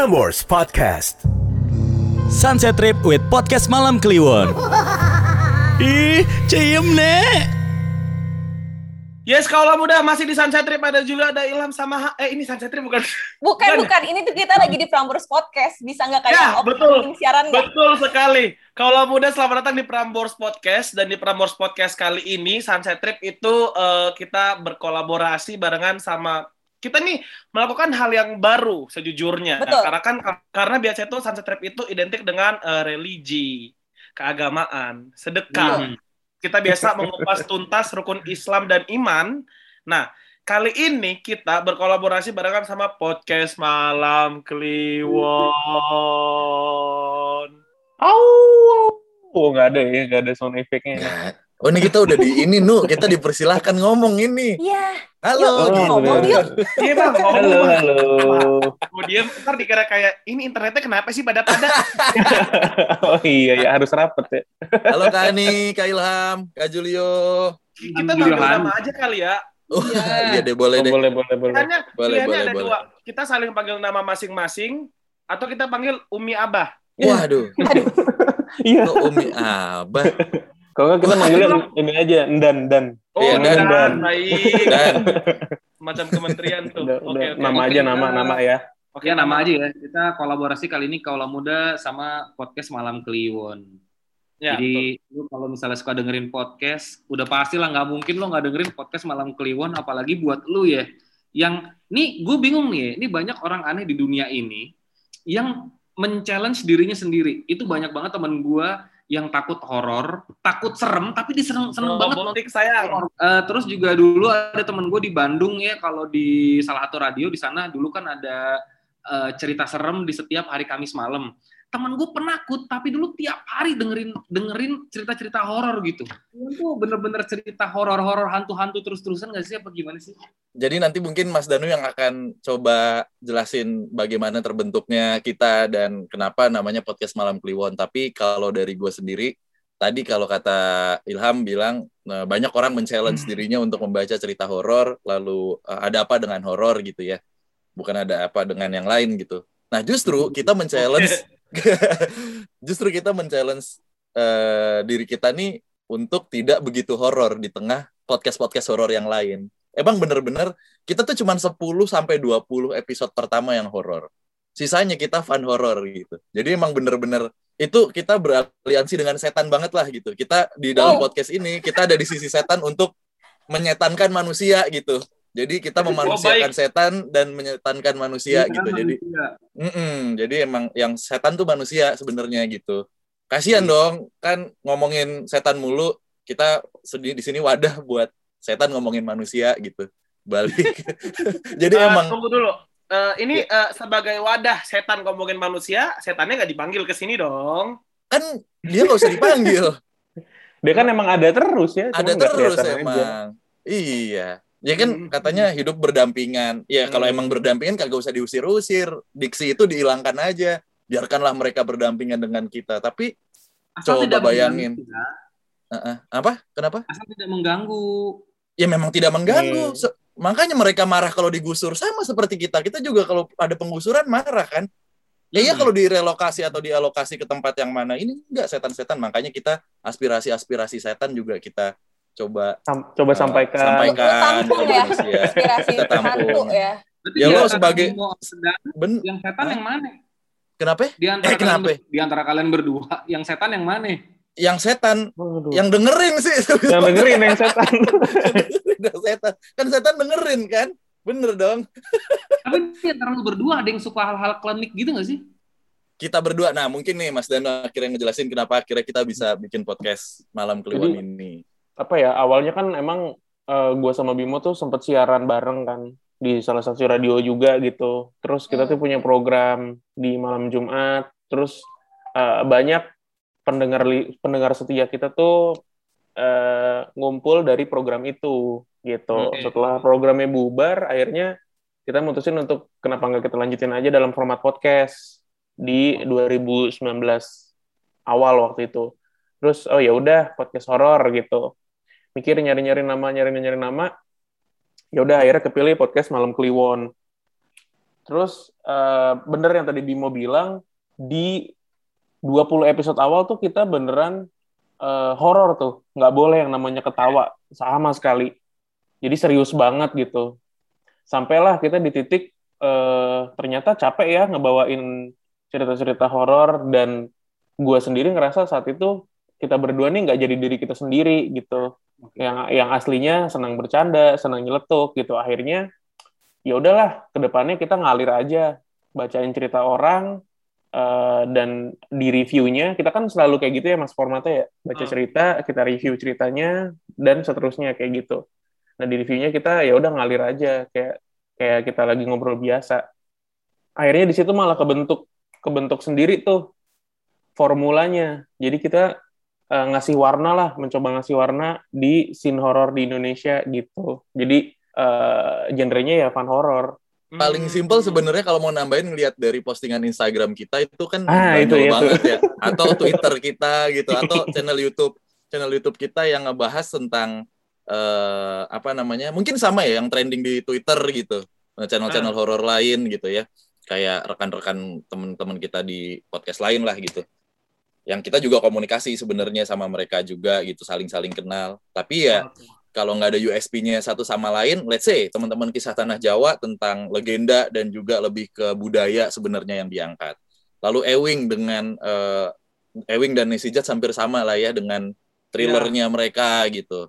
Prambors Podcast. Sunset Trip with Podcast Malam Kliwon. Ih, ciem nek. Yes, kaulah muda masih di Sunset Trip ada juga ada Ilham sama Ha- eh ini Sunset Trip bukan? Bukan, Bukan. bukan. Ini tuh kita lagi di Prambors Podcast. Bisa nggak kayak Ya, betul. siaran nggak? Betul sekali. Kaulah muda selamat datang di Prambors Podcast dan di Prambors Podcast kali ini Sunset Trip itu eh, kita berkolaborasi barengan sama kita nih melakukan hal yang baru sejujurnya. Nah, Betul. karena kan karena biasanya tuh Sunset Trip itu identik dengan eh, religi, keagamaan, sedekah. Kita biasa mengupas tuntas rukun Islam dan iman. Nah, kali ini kita berkolaborasi barengan sama podcast Malam Kliwon. Oh, nggak ada ya, nggak ada sound effect-nya. Nggak. Oh ini kita udah di ini nu, kita dipersilahkan ngomong ini. Iya. Halo. Yuk, gitu. ngomong yuk. Iya bang, Halo, halo. Mau diem, ntar dikira kayak, ini internetnya kenapa sih pada-pada? Oh iya, ya harus rapet ya. Halo Kak Ani, Kak Ilham, Kak Julio. Kita panggil nama aja kali ya. Oh, iya deh boleh Oh, deh. boleh, boleh, boleh. Pilihannya, Boleh, boleh, ada boleh. dua. Kita saling panggil nama masing-masing, atau kita panggil Umi Abah. Waduh, Iya. Umi Abah. Kalau nggak kita manggilnya ini aja, Ndan, Dan. Oh, Iya, dan, Dan. baik. Dan Macam kementerian tuh. Udah, Oke, udah. oke. nama aja, nama, nama ya. Oke, Ya nama aja ya. Kita kolaborasi kali ini Kaula Muda sama podcast Malam Kliwon. Ya, Jadi lu kalau misalnya suka dengerin podcast, udah pasti lah nggak mungkin lo nggak dengerin podcast Malam Kliwon, apalagi buat lu ya. Yang nih gue bingung nih, ya, ini banyak orang aneh di dunia ini yang men-challenge dirinya sendiri. Itu banyak banget teman gue yang takut horor, takut serem, tapi diseneng seneng banget Robotik sayang. Eh, terus juga dulu ada temen gue di Bandung ya kalau di salah satu radio di sana dulu kan ada eh, cerita serem di setiap hari Kamis malam. Temen gue penakut tapi dulu tiap hari dengerin dengerin cerita-cerita horor gitu. Tuh bener-bener cerita horor-horor hantu-hantu terus-terusan gak sih apa gimana sih? jadi nanti mungkin Mas Danu yang akan coba jelasin bagaimana terbentuknya kita dan kenapa namanya podcast Malam Kliwon. Tapi kalau dari gue sendiri, tadi kalau kata Ilham bilang nah, banyak orang men-challenge dirinya untuk membaca cerita horor, lalu eh, ada apa dengan horor gitu ya. Bukan ada apa dengan yang lain gitu. Nah, justru kita men-challenge justru kita men-challenge eh, diri kita nih untuk tidak begitu horor di tengah podcast-podcast horor yang lain. Emang bener-bener kita tuh cuman 10 sampai 20 episode pertama yang horor. Sisanya kita fun horor gitu. Jadi emang bener-bener itu kita beraliansi dengan setan banget lah gitu. Kita di dalam Oh. podcast ini kita ada di sisi setan untuk menyetankan manusia gitu. Jadi kita memanusiakan setan dan menyetankan manusia gitu. Jadi Mm-mm, jadi emang yang setan tuh manusia sebenarnya gitu. Kasihan dong, kan ngomongin setan mulu, kita sedih di sini wadah buat setan ngomongin manusia gitu. Balik. jadi Eh, emang Tunggu dulu. Eh, ini eh, sebagai wadah setan ngomongin manusia, setannya nggak dipanggil ke sini dong. kan dia nggak usah dipanggil, Dia kan emang ada terus ya. ada terus kelihatan aja. emang. Iya. Ya kan Hmm. katanya hidup berdampingan. Ya kalau Hmm. emang berdampingan kagak usah diusir-usir. Diksi itu dihilangkan aja. Biarkanlah mereka berdampingan dengan kita. Tapi Asal Coba tidak bayangin. ya. uh-uh. apa? Kenapa? Asal tidak mengganggu. ya memang tidak mengganggu. Hmm. Se- makanya mereka marah kalau digusur sama seperti kita. Kita juga kalau ada penggusuran marah kan. Ya iya Hmm. kalau direlokasi atau dialokasi ke tempat yang mana ini enggak setan-setan. Makanya kita aspirasi-aspirasi setan juga kita coba Sam- coba eh, sampaikan. sampaikan tampung ya, manusia. Inspirasi Kita tampung. ya. Berarti Ya, lo antara sebagai- semua sedan, Ben, yang setan yang mana? kenapa? Di antara Eh, kalian kenapa? ber- di antara kalian berdua, yang setan yang mana? Yang setan, Waduh. yang dengerin sih. yang dengerin yang setan. Yang setan. Kan setan dengerin kan? Bener dong. Tapi di antara lu berdua ada yang suka hal-hal klinik gitu gak sih? Kita berdua. Nah, mungkin nih Mas Dano akhirnya ngejelasin kenapa akhirnya kita bisa bikin podcast Malam Kliwon Jadi- ini. Apa ya awalnya kan emang eh, gua sama Bimo tuh sempet siaran bareng kan di salah satu radio juga gitu. Terus kita tuh punya program di malam Jumat. Terus eh, banyak pendengar li- pendengar setia kita tuh eh, ngumpul dari program itu gitu. Oke. Setelah programnya bubar, akhirnya kita mutusin untuk kenapa nggak kita lanjutin aja dalam format podcast di 2019 awal waktu itu. Terus oh ya udah podcast horor gitu. Mikir nyari-nyari nama, nyari-nyari nama. Ya udah akhirnya kepilih podcast Malam Kliwon. Terus eh, bener yang tadi Bimo bilang di 20 episode awal tuh kita beneran eh, horor tuh, nggak boleh yang namanya ketawa sama sekali. Jadi serius banget gitu. Sampailah kita di titik eh, ternyata capek ya ngebawain cerita-cerita horor dan gue sendiri ngerasa saat itu kita berdua nih nggak jadi diri kita sendiri gitu. Yang yang aslinya senang bercanda, senang nyeletuk gitu. Akhirnya ya udahlah ke depannya kita ngalir aja. Bacain cerita orang eh, dan di reviewnya kita kan selalu kayak gitu ya mas formatnya ya. Baca Hmm. cerita kita review ceritanya dan seterusnya kayak gitu. Nah di reviewnya kita ya udah ngalir aja kayak kayak kita lagi ngobrol biasa. Akhirnya di situ malah kebentuk kebentuk sendiri tuh formulanya. Jadi kita eh, ngasih warna lah mencoba ngasih warna di scene horror di Indonesia gitu. Jadi eh, genrenya ya fun horror. Paling simpel sebenarnya kalau mau nambahin ngelihat dari postingan Instagram kita itu kan Ah, itu, banyol itu. banget ya. Atau Twitter kita gitu atau channel YouTube channel YouTube kita yang ngebahas tentang eh, apa namanya mungkin sama ya yang trending di Twitter gitu. Ah. channel-channel horor lain gitu ya. Kayak rekan-rekan teman-teman kita di podcast lain lah gitu yang kita juga komunikasi sebenarnya sama mereka juga gitu saling-saling kenal tapi ya kalau nggak ada USP-nya satu sama lain, let's say teman-teman kisah tanah Jawa tentang legenda dan juga lebih ke budaya sebenarnya yang diangkat. Lalu Ewing dengan eh, Ewing dan Nesijat hampir sama lah ya dengan thrillernya mereka gitu.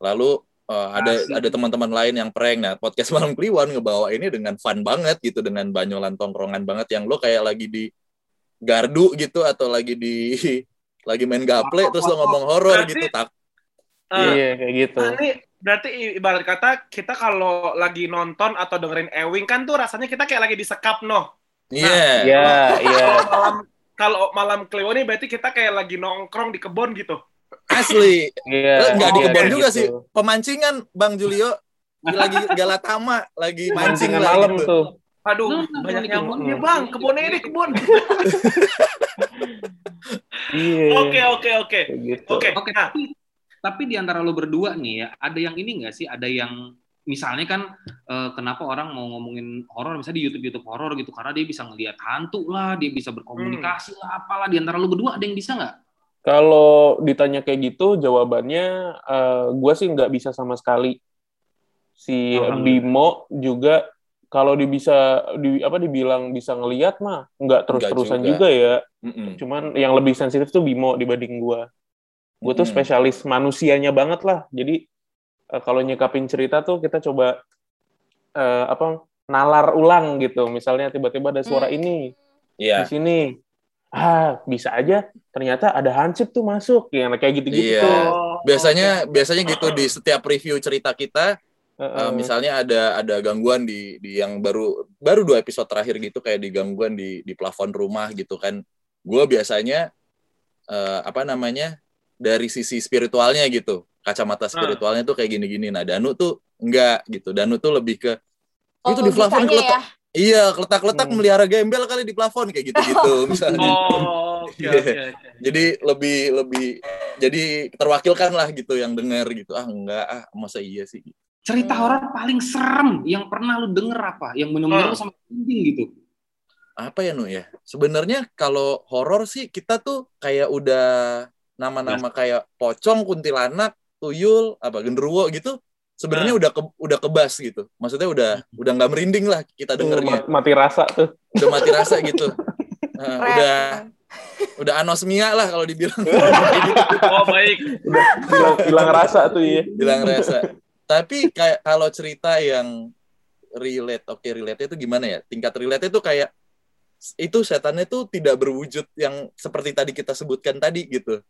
Lalu eh, ada Asik. ada teman-teman lain yang prank. Nah, podcast Malam Kliwon ngebawa ini dengan fun banget gitu dengan banyolan tongkrongan banget yang lo kayak lagi di gardu gitu atau lagi di lagi main gaple terus lo ngomong horor gitu tak Eh, iya kayak gitu Nah, ini berarti ibarat kata kita kalau lagi nonton atau dengerin Ewing kan tuh rasanya kita kayak lagi disekap noh. Iya. Iya, iya. Kalau malam kalau malam Cleo ini berarti kita kayak lagi nongkrong di kebun gitu. Asli. Iya. Eh, nggak di iya, kebun kayak juga gitu. sih. Pemancingan Bang Julio lagi Galatama lagi mancing Mancingan lah malam gitu. tuh. Aduh, Hmm, banyak di nyamuk kebun. nih bang. Kebunnya ini kebun. Iya. Oke oke oke gitu. oke. Oke, Nah, tapi di antara lo berdua nih ya, ada yang ini nggak sih? Ada yang misalnya kan eh, kenapa orang mau ngomongin horor misalnya di YouTube YouTube horor gitu karena dia bisa ngelihat hantu lah, dia bisa berkomunikasi Hmm. lah, apalah di antara lo berdua ada yang bisa nggak? Kalau ditanya kayak gitu, jawabannya gue sih nggak bisa sama sekali. Si. Bimo juga kalau dia bisa di apa dibilang bisa ngelihat mah nggak terus-terusan juga. juga. ya. Mm-mm. Cuman yang lebih sensitif tuh Bimo dibanding gue. Gue tuh spesialis manusianya banget lah. Jadi eh, kalau nyekapin cerita tuh kita coba eh, apa nalar ulang gitu. Misalnya tiba-tiba ada suara ini Iya. di sini. Ah, bisa aja ternyata ada hansip tuh masuk. Ya kayak gitu-gitu Iya. tuh. oh, Biasanya biasanya gitu di setiap review cerita kita Eh, misalnya ada ada gangguan di di yang baru baru dua episode terakhir gitu kayak di gangguan di di plafon rumah gitu kan. Gue biasanya eh, apa namanya dari sisi spiritualnya gitu kacamata spiritualnya tuh kayak gini-gini. Nah Danu tuh enggak gitu. Danu tuh lebih ke Oh, itu di plafon keletak ya. iya keletak-keletak Hmm. melihara gembel kali di plafon kayak gitu-gitu misalnya. Oh, Iya. oke oke. Jadi lebih lebih jadi terwakilkan lah gitu yang dengar gitu. Ah enggak ah masa iya sih. Cerita Hmm. horor paling serem yang pernah lu denger apa? Yang benar-benar Hmm. lu sampai merinding gitu. apa ya nu ya sebenarnya kalau horor sih kita tuh kayak udah nama-nama kayak pocong kuntilanak tuyul apa genderuwo gitu sebenarnya udah ke, udah kebas gitu maksudnya udah udah nggak merinding lah kita dengernya mat- mati rasa tuh. udah mati rasa gitu Nah, udah udah anosmia lah kalau dibilang Oh baik. Hilang, hilang rasa tuh ya. bilang rasa tapi kayak kalau cerita yang relate oke relate itu gimana ya? Tingkat relate itu kayak itu setannya tuh tidak berwujud yang seperti tadi kita sebutkan tadi gitu.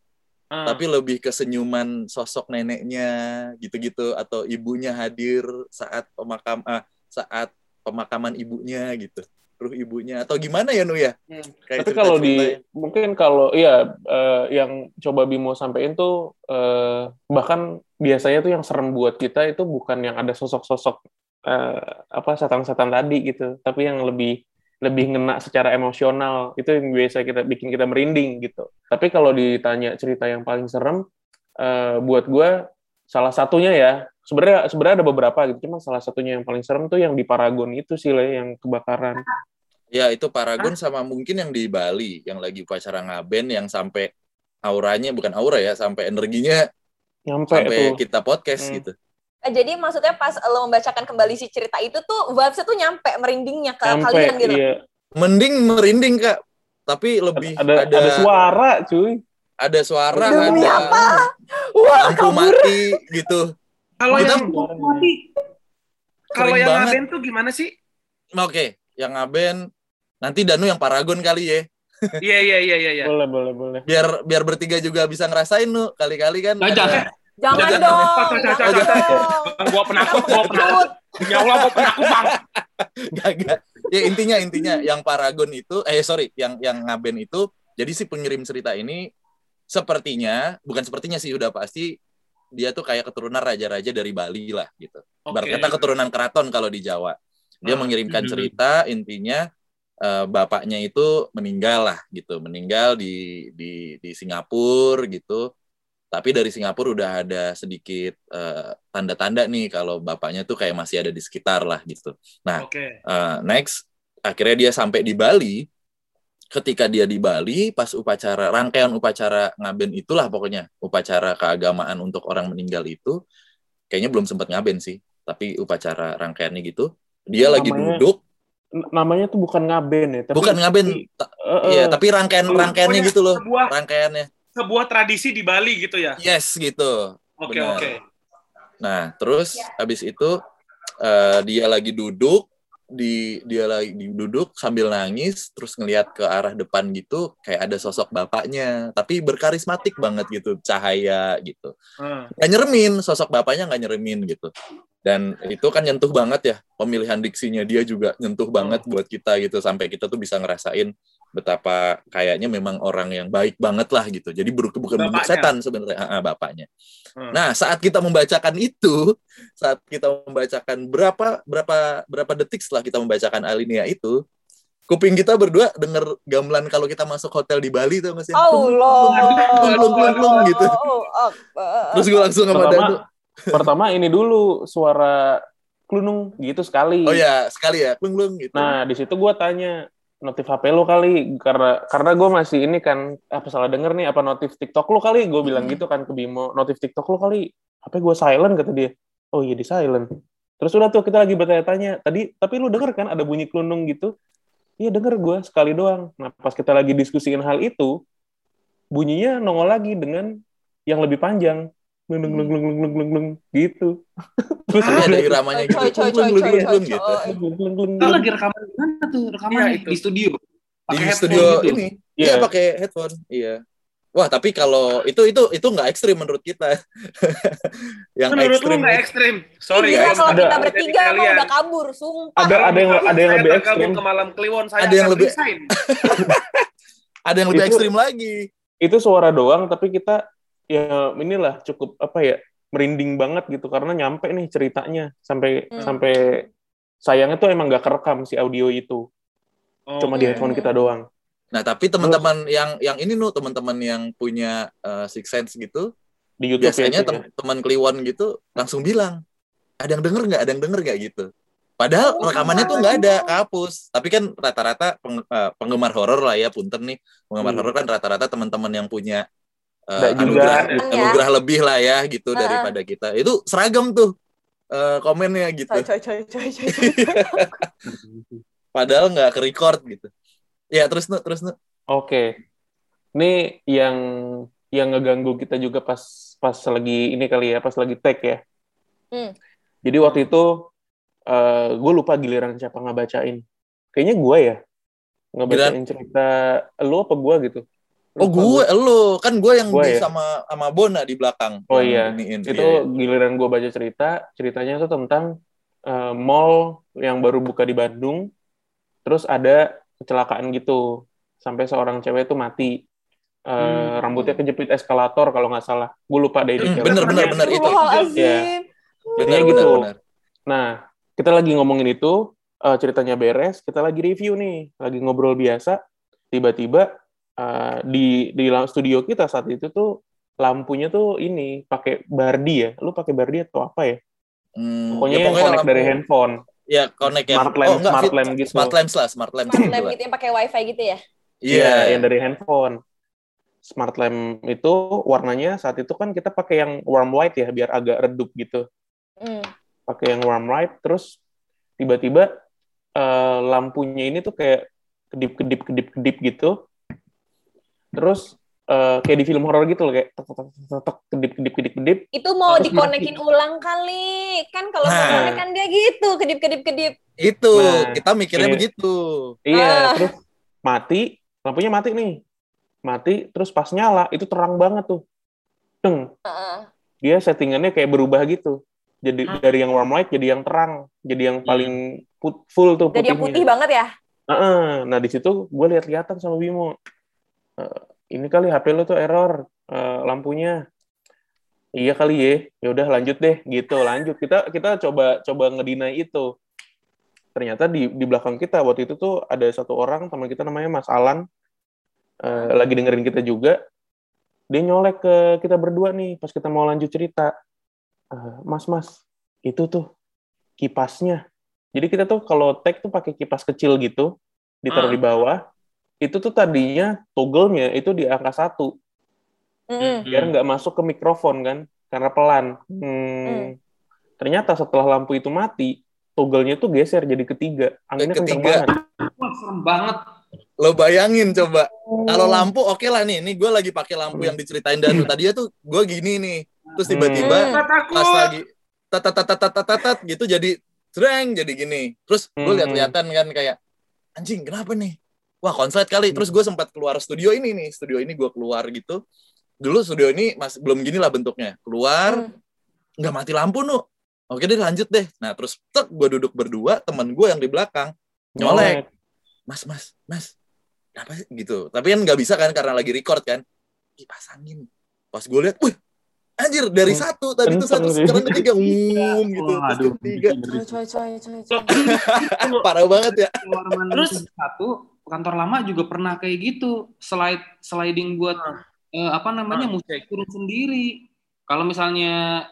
Ah. tapi lebih ke senyuman sosok neneknya gitu-gitu atau ibunya hadir saat pemakam ah, saat pemakaman ibunya gitu ruh ibunya. Atau gimana ya nu ya? Hmm. Kayak Tapi kalau di mungkin kalau iya eh, yang coba Bimo sampein tuh eh, bahkan biasanya tuh yang serem buat kita itu bukan yang ada sosok-sosok eh, apa setan-setan tadi gitu, tapi yang lebih lebih ngena secara emosional. Itu yang biasa kita bikin kita merinding gitu. Tapi kalau ditanya cerita yang paling serem eh, buat gue salah satunya ya sebenarnya sebenarnya ada beberapa gitu cuma salah satunya yang paling serem tuh yang di Paragon itu sih le yang kebakaran Ya itu Paragon sama mungkin yang di Bali yang lagi upacara ngaben yang sampai auranya bukan aura ya, sampai energinya nyampe sampai tuh kita podcast Hmm. gitu. Eh, jadi maksudnya pas lo membacakan kembali si cerita itu tuh vibes-nya tuh nyampe merindingnya ke nyampe kalian gitu. iya Mending merinding Kak, tapi lebih ada ada ada, suara cuy ada suara, Demi ada apa? Wah, lampu kabur. mati gitu. Kalau yang kalau yang banget. ngaben tuh gimana sih? Oke, yang ngaben nanti Danu yang Paragon kali ya. Iya iya iya iya. iya. boleh boleh boleh Biar biar bertiga juga bisa ngerasain nu kali-kali kan. Nah, ada- jangan. Jangan Jangan, dong. jangan, jangan. dong. Gua penakut, gua penakut. Ya Allah, gua penakut bang. Gak, gak. Ya intinya intinya yang Paragon itu eh sorry yang yang ngaben itu jadi si pengirim cerita ini sepertinya bukan sepertinya sih udah pasti dia tuh kayak keturunan raja-raja dari Bali lah gitu. Oke. Ibarat kata keturunan keraton kalau di Jawa. Dia Ah. mengirimkan Mhm. cerita intinya eh, bapaknya itu meninggal lah gitu, meninggal di di di Singapura gitu. Tapi dari Singapura udah ada sedikit eh, tanda-tanda nih kalau bapaknya tuh kayak masih ada di sekitar lah gitu. Nah, Oke. Uh, next akhirnya dia sampai di Bali ketika dia di Bali pas upacara rangkaian upacara ngaben itulah pokoknya upacara keagamaan untuk orang meninggal itu kayaknya belum sempat ngaben sih tapi upacara rangkaiannya gitu dia lagi Namanya- duduk N- namanya tuh bukan ngaben ya tapi bukan ngaben eh, iya tapi rangkaian rangkaiannya gitu loh Sebuah rangkaiannya sebuah tradisi di Bali gitu ya. yes gitu Oke Benar. oke. Nah, terus habis itu eh, dia lagi duduk di dia lagi duduk sambil nangis terus ngelihat ke arah depan gitu kayak ada sosok bapaknya tapi berkarismatik banget gitu cahaya gitu. Hmm. nggak nyeremin sosok bapaknya nggak nyeremin gitu. Dan itu kan nyentuh banget ya pemilihan diksinya dia juga nyentuh banget buat kita gitu sampai kita tuh bisa ngerasain betapa kayaknya memang orang yang baik banget lah gitu jadi bukan bentuk Bapaknya. setan sebenarnya Ah, ah, bapaknya Hmm. Nah, saat kita membacakan itu, saat kita membacakan berapa berapa berapa detik setelah kita membacakan alinea itu, kuping kita berdua denger gamelan kalau kita masuk hotel di Bali tuh nggak sih? Allah. Gitu. Terus gue langsung sama pertama Danu. pertama ini dulu suara klunung gitu sekali Oh ya, sekali ya, plung gitu. Nah, di situ gue tanya notif HP lo kali. Karena karena gue masih ini kan eh, apa salah denger nih apa notif TikTok lo kali? Gue bilang hmm. gitu kan ke Bimo notif TikTok lo kali. HP gue silent kata dia. Oh iya di silent. Terus udah tuh kita lagi bertanya-tanya. Tadi tapi lu denger kan ada bunyi kelunung gitu? Iya denger gue sekali doang. Nah pas kita lagi diskusiin hal itu bunyinya nongol lagi dengan yang lebih panjang. Leng leng leng leng leng leng leng gitu. Terus ada iramanya gitu. leng leng leng leng coy, coy, coy, coy, oh, iya. lagi rekaman mana tuh? Rekaman Iya, di- itu. di studio. Di Pakai headphone studio gitu. ini. Iya. Iya, pakai headphone. Iya. Wah, tapi kalau itu itu itu nggak ekstrim menurut kita. yang Menurut lu ekstrim nggak ekstrim? Sorry ya. kalau ada- kita bertiga kalian. udah kabur, sumpah. ada ada yang ada yang lebih ekstrim ke malam Kliwon saya Ada yang lebih- ada yang lebih Itu- ekstrim lagi. itu suara doang tapi kita ya inilah cukup apa ya merinding banget gitu karena nyampe nih ceritanya sampai Hmm. sampai sayangnya tuh emang gak kerekam si audio itu Oh, cuma di oke. headphone kita doang Nah, tapi teman-teman yang yang ini nu teman-teman yang punya uh, six sense gitu, di YouTube biasanya ya, itu ya. tem- teman Kliwon gitu langsung bilang, ada yang denger nggak? Ada yang denger nggak gitu. Padahal Oh, rekamannya tuh nggak ada, kehapus. Tapi kan rata-rata peng- uh, penggemar horor lah ya, punten nih. Penggemar Hmm. horor kan rata-rata teman-teman yang punya uh, Nggak juga. anugerah, Ya. anugerah lebih lah ya gitu Ah. daripada kita. Itu seragam tuh uh, komennya gitu. Coy, coy, coy, coy, coy. Padahal nggak ke record gitu. Ya terus nu terus nu. Oke. Ini yang yang ngeganggu kita juga pas pas lagi ini kali ya, pas lagi tag ya. Hmm. Jadi waktu itu gue lupa giliran siapa ngebacain. Kayaknya gue ya ngebacain cerita lu apa gue gitu. Oh gue, lo kan gue yang Gua di ya? sama sama Bona di belakang. Oh iya. iniin. itu Iya, iya. giliran gue baca cerita ceritanya itu tentang eh, mall yang baru buka di Bandung terus ada kecelakaan gitu sampai seorang cewek itu mati Eh, Hmm. rambutnya kejepit eskalator kalau nggak salah gue lupa deh Hmm, detailnya. bener bener bener itu. Astagfirullahaladzim. Iya. Bener bener gitu. bener. nah kita lagi ngomongin itu eh, ceritanya beres kita lagi review nih lagi ngobrol biasa tiba-tiba eh, di di studio kita saat itu tuh lampunya tuh ini pakai bardi ya lu pakai bardi atau apa ya Hmm, Pokoknya ya, yang connect lampu- dari handphone. Ya, connect ya. Smart lamp, enggak, smart lamp gitu. Smart lamps lah, smart lamps. Smart lamp lah. gitu yang pakai wifi gitu ya? Iya, yang dari handphone. Smart lamp itu warnanya saat itu kan kita pakai yang warm white ya biar agak redup gitu. Hmm. Pakai yang warm white terus tiba-tiba eh, lampunya ini tuh kayak kedip-kedip kedip-kedip gitu. Terus eh, kayak di film horor gitu loh kayak tek tek tek tek, tek kedip kedip kedip kedip. Itu mau Terus dikonekin ulang kali. Kan kalau Nah. kan dia gitu, kedip-kedip-kedip. Itu, Nah, kita mikirnya iya. begitu. Iya, Ah. terus mati, lampunya mati nih. Mati terus pas nyala itu terang banget tuh. Deng, Heeh. dia settingannya kayak berubah gitu. Jadi Hmm. dari yang warm light jadi yang terang, jadi yang paling put- full tuh Jadi yang putih banget ya? Heeh. Nah di situ gue lihat-lihatan sama Bimo. Eh, ini kali HP lo tuh error eh, lampunya. Iya kali ya. Ya udah lanjut deh gitu. Lanjut kita kita coba coba ngedinai itu. Ternyata di di belakang kita waktu itu tuh ada satu orang teman kita namanya Mas Alan eh, lagi dengerin kita juga. Dia nyolek ke kita berdua nih pas kita mau lanjut cerita. Eh, mas Mas itu tuh kipasnya. Jadi kita tuh kalau tag tuh pakai kipas kecil gitu ditaruh Hmm. di bawah. Itu tuh tadinya toggle-nya itu di angka satu Mm-mm. biar nggak masuk ke mikrofon kan karena pelan. Hmm. Ternyata setelah lampu itu mati, toggle-nya tuh geser jadi ketiga. Anginnya kenceng Ketiga. banget. Wah, serem banget. Lo bayangin coba, kalau Oh. lampu oke lah nih, nih gue lagi pakai lampu yang diceritain Danu. Tadinya tuh gue gini nih, terus tiba-tiba Hmm. Nggak takut. pas lagi tat tat tat tat tat tat, tat, gitu jadi sreng jadi gini. Terus gue Hmm. lihat-lihatan kan kayak anjing kenapa nih? Wah konslet kali. Terus gue sempat keluar studio ini nih, studio ini gue keluar gitu. Dulu studio ini masih belum gini lah bentuknya. Keluar Hmm. nggak mati lampu nu. Oke deh lanjut deh. Nah terus tek gue duduk berdua, teman gue yang di belakang nyolek. Mas mas mas, apa sih gitu? Tapi kan nggak bisa kan karena lagi record kan. Ih pasangin. Pas gue lihat, wih anjir dari Hmm, satu tadi itu satu sekarang ketiga, um gitu. Terus aduh. ketiga, Coy, coy, coy, coy, parah banget ya. Terus? satu kantor lama juga pernah kayak gitu slide sliding buat eh, apa namanya Ah, musik turun sendiri kalau misalnya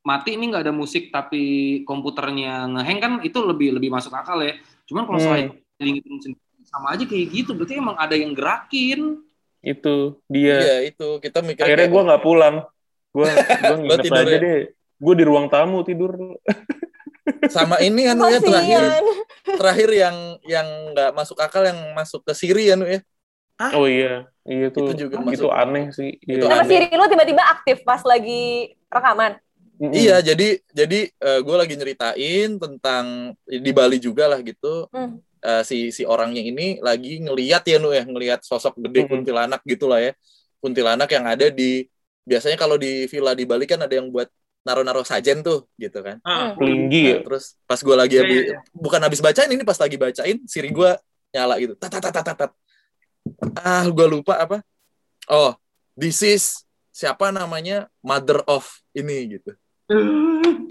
mati ini nggak ada musik tapi komputernya ngeheng kan itu lebih lebih masuk akal ya cuman kalau Hmm. sliding turun sendiri sama aja kayak gitu berarti emang ada yang gerakin Itu dia. Iya itu kita mikir Akhirnya kayak, gue nggak pulang. Gue gue nginep tidur aja ya? deh. Gue di ruang tamu tidur. sama ini kan ya terakhir Kasian. terakhir yang yang nggak masuk akal yang masuk ke Siri ya Nu ya. Oh iya, iya tuh. Itu juga itu masuk. aneh sih. Itu Iya. Nama aneh. Siri lu tiba-tiba aktif pas lagi rekaman. Mm-mm. Iya jadi jadi gue lagi nyeritain tentang di Bali juga lah gitu. Hmm. Eh, si si orangnya ini lagi ngeliat ya Nu ya ngelihat sosok gede Mm-mm. kuntilanak gitulah ya kuntilanak yang ada di biasanya kalau di villa di Bali kan ada yang buat naruh-naruh sajen tuh gitu kan. Ah, Pelinggi ya. Nah, terus pas gue lagi Iya, habis- iya, bukan habis bacain ini pas lagi bacain siri gue nyala gitu. Tat tat tat tat, tat. ah gue lupa apa. Oh this is siapa namanya? Mother of ini gitu.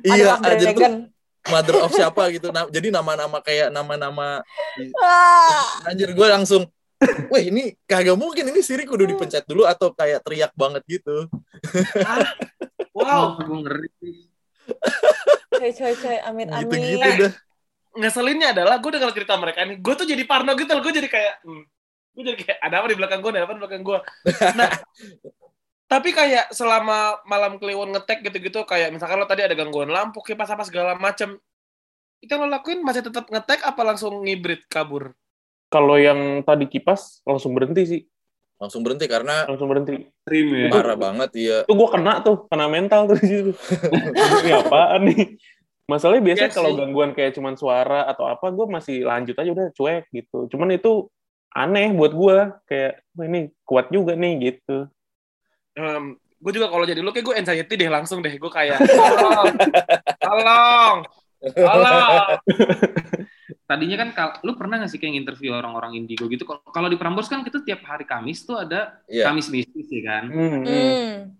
Iya anjir tuh. mother of siapa gitu. Nah, jadi nama-nama kayak nama-nama anjir gue langsung Wah ini kagak mungkin ini Siri kudu dipencet dulu atau kayak teriak banget gitu. wow, gue ngeri Coy, coy, coy. Amit, amit. Gitu-gitu dah. ngeselinnya adalah gue dengar cerita mereka ini, gue tuh jadi parno gitu loh, gue jadi kayak, hmm, gue jadi kayak ada apa di belakang gue, ada apa di belakang gue. Nah, tapi kayak selama malam kliwon ngetek gitu-gitu, kayak misalkan lo tadi ada gangguan lampu, kipas apa segala macem, itu yang lo lakuin masih tetap ngetek apa langsung ngibrit kabur? Kalau yang tadi kipas langsung berhenti sih, Langsung berhenti karena langsung berhenti. Stream ya parah banget iya. Itu gue kena tuh, kena mental tuh di situ. Ini apaan nih? Masalahnya biasanya Iya kalau gangguan kayak cuman suara atau apa, gue masih lanjut aja udah cuek gitu. Cuman itu aneh buat gue, kayak Wah, ini kuat juga nih gitu. gue juga kalau jadi lo kayak gue anxiety deh langsung deh, gue kayak, tolong, tolong, tadinya kan lu pernah nggak sih kayak interview orang-orang indigo gitu Kalau- kalau di Prambors kan kita tiap hari Kamis tuh ada Iya. Kamis mistis ya kan. Hmm.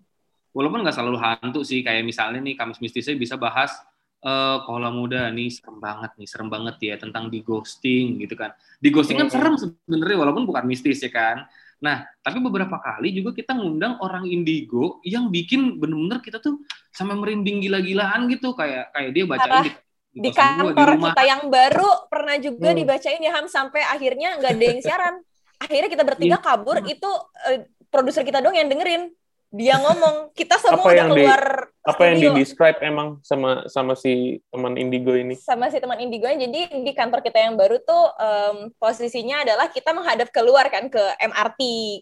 walaupun nggak selalu hantu sih kayak misalnya nih Kamis mistisnya bisa bahas eh kolam muda nih serem banget nih serem banget ya tentang di ghosting gitu kan di ghosting kan Hmm. serem sebenarnya walaupun bukan mistis ya kan Nah, tapi beberapa kali juga kita ngundang orang indigo yang bikin bener-bener kita tuh sampai merinding gila-gilaan gitu kayak kayak dia bacain Parah. Di, di di kantor rumah. kita yang baru pernah juga Hmm. dibacain ya Ham sampai akhirnya nggak ada yang siaran. Akhirnya kita bertiga Iya. kabur itu eh, produser kita dong yang dengerin. Dia ngomong, kita semua Apa udah di- keluar Apa yang studio. di describe emang sama sama si teman Indigo ini? sama si teman indigo jadi di kantor kita yang baru tuh em, posisinya adalah kita menghadap keluar kan ke MRT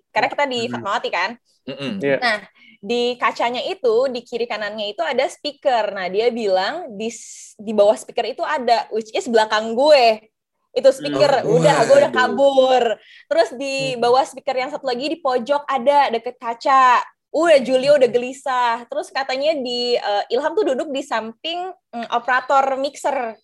karena kita di Hmm. Fatmawati kan? Mm-mm. di kacanya itu di kiri kanannya itu ada speaker. Nah dia bilang di di bawah speaker itu ada which is belakang gue. Itu speaker. Oh, udah gue udah kabur. Terus di bawah speaker yang satu lagi di pojok ada deket kaca udah Julio udah gelisah. Terus katanya di eh, Ilham tuh duduk di samping mm, operator mixer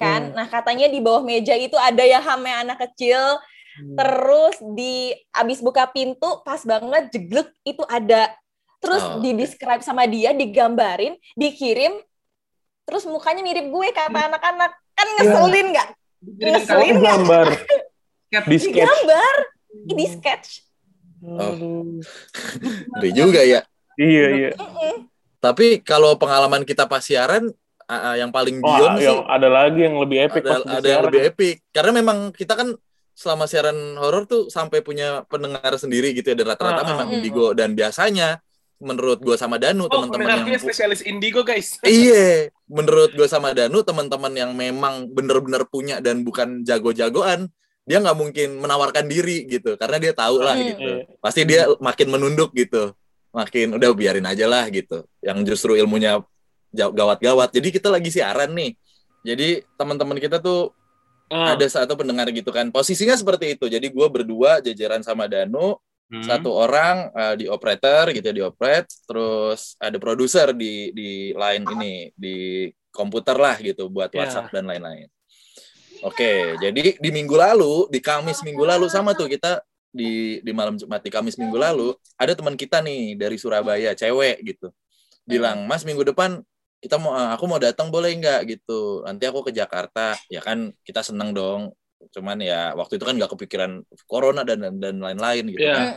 kan? Hmm. nah katanya di bawah meja itu ada ya hamnya anak kecil. Terus di abis buka pintu pas banget jeglek itu ada. Terus Oh, di describe sama dia digambarin dikirim. Terus mukanya mirip gue kata anak-anak. Kan ngeselin nggak? Dikirimin Ngeselin itu gambar. Di sketch. digambar. Di sketch Aduh. Ngeri juga ya. Iya iya. Tapi kalau pengalaman kita pas siaran, yang paling Oh, beyond sih yang ada lagi yang lebih epic ada, pas ada yang lebih epic. Karena memang kita kan selama siaran horor tuh sampai punya pendengar sendiri gitu ya dan rata-rata Ah, ah. memang Hmm. indigo dan biasanya menurut gua sama Danu Oh, teman-teman yang spesialis indigo, guys. Iya, menurut gue sama Danu teman-teman yang memang bener-bener punya dan bukan jago-jagoan, dia nggak mungkin menawarkan diri gitu, karena dia tahu lah Hmm. gitu. Iya. Pasti dia makin menunduk gitu, makin udah biarin aja lah gitu. Yang justru ilmunya gawat-gawat. Jadi kita lagi siaran nih. Jadi teman-teman kita tuh Ah, ada satu pendengar gitu kan. Posisinya seperti itu. Jadi gue berdua jajaran sama Danu, Hmm. satu orang eh, di operator gitu di operate terus ada produser di di line ini di komputer lah gitu buat Ya. WhatsApp dan lain-lain. Oke, jadi di minggu lalu, di Kamis minggu lalu sama tuh kita di di malam Jumat di Kamis minggu lalu ada teman kita nih dari Surabaya, cewek gitu. Bilang, "Mas, minggu depan kita mau eh, aku mau datang boleh nggak gitu. Nanti aku ke Jakarta." Ya kan kita seneng dong. Cuman ya waktu itu kan nggak kepikiran corona dan dan, dan lain-lain gitu Iya. kan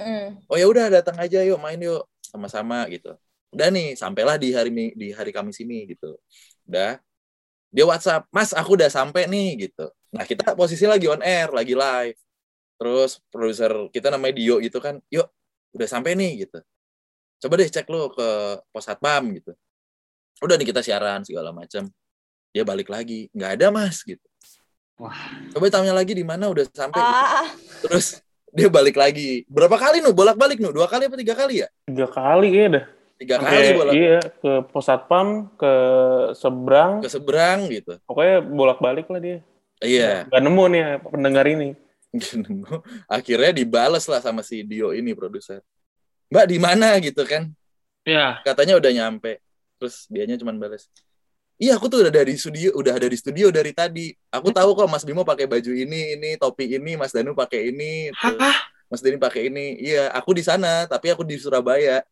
oh ya udah datang aja yuk main yuk sama-sama gitu udah nih sampailah di hari di hari Kamis ini gitu udah dia WhatsApp Mas aku udah sampai nih gitu. Nah kita posisi lagi on air lagi live. Terus produser kita namanya Dio gitu kan yuk udah sampai nih gitu. Coba deh cek lu ke pos satpam gitu. Udah nih kita siaran segala macam dia balik lagi nggak ada mas gitu. Wah. coba tanya lagi di mana? Udah sampai gitu. ah terus dia balik lagi. Berapa kali nu? Bolak balik nu? Dua kali apa tiga kali ya? Tiga kali ya dah. Tiga Sampai, kali bolak Iya, ke pos satpam, ke seberang, ke seberang gitu. Pokoknya bolak-balik lah dia. iya. Gak nemu nih pendengar ini. akhirnya dibales lah sama si Dio ini produser. Mbak di mana gitu kan? Ya. katanya udah nyampe. Terus dianya cuma balas iya aku tuh udah dari studio udah ada di studio dari tadi. Aku tahu kok Mas Bimo pakai baju ini ini topi ini Mas Danu pakai ini? Mas Dani pakai ini. Iya aku di sana tapi aku di Surabaya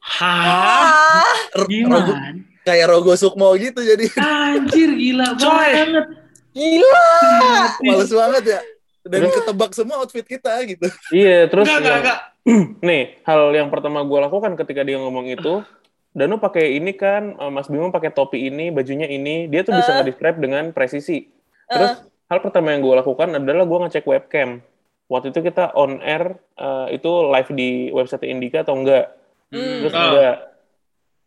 Hah? ah Gimana? kayak Rogo Sukmo gitu jadi Anjir gila Coy. banget. gila males banget ya dan ketebak semua outfit kita gitu Iya, terus Enggak, enggak, enggak. nih hal yang pertama gue lakukan ketika dia ngomong itu, Danu pakai ini kan, eh, Mas Bimo pakai topi ini, bajunya ini, dia tuh bisa Eh. nge-describe dengan presisi. Terus hal pertama yang gue lakukan adalah gue ngecek webcam. Waktu itu kita on air eh, itu live di website Indika atau enggak? Hmm. Terus Ah. enggak.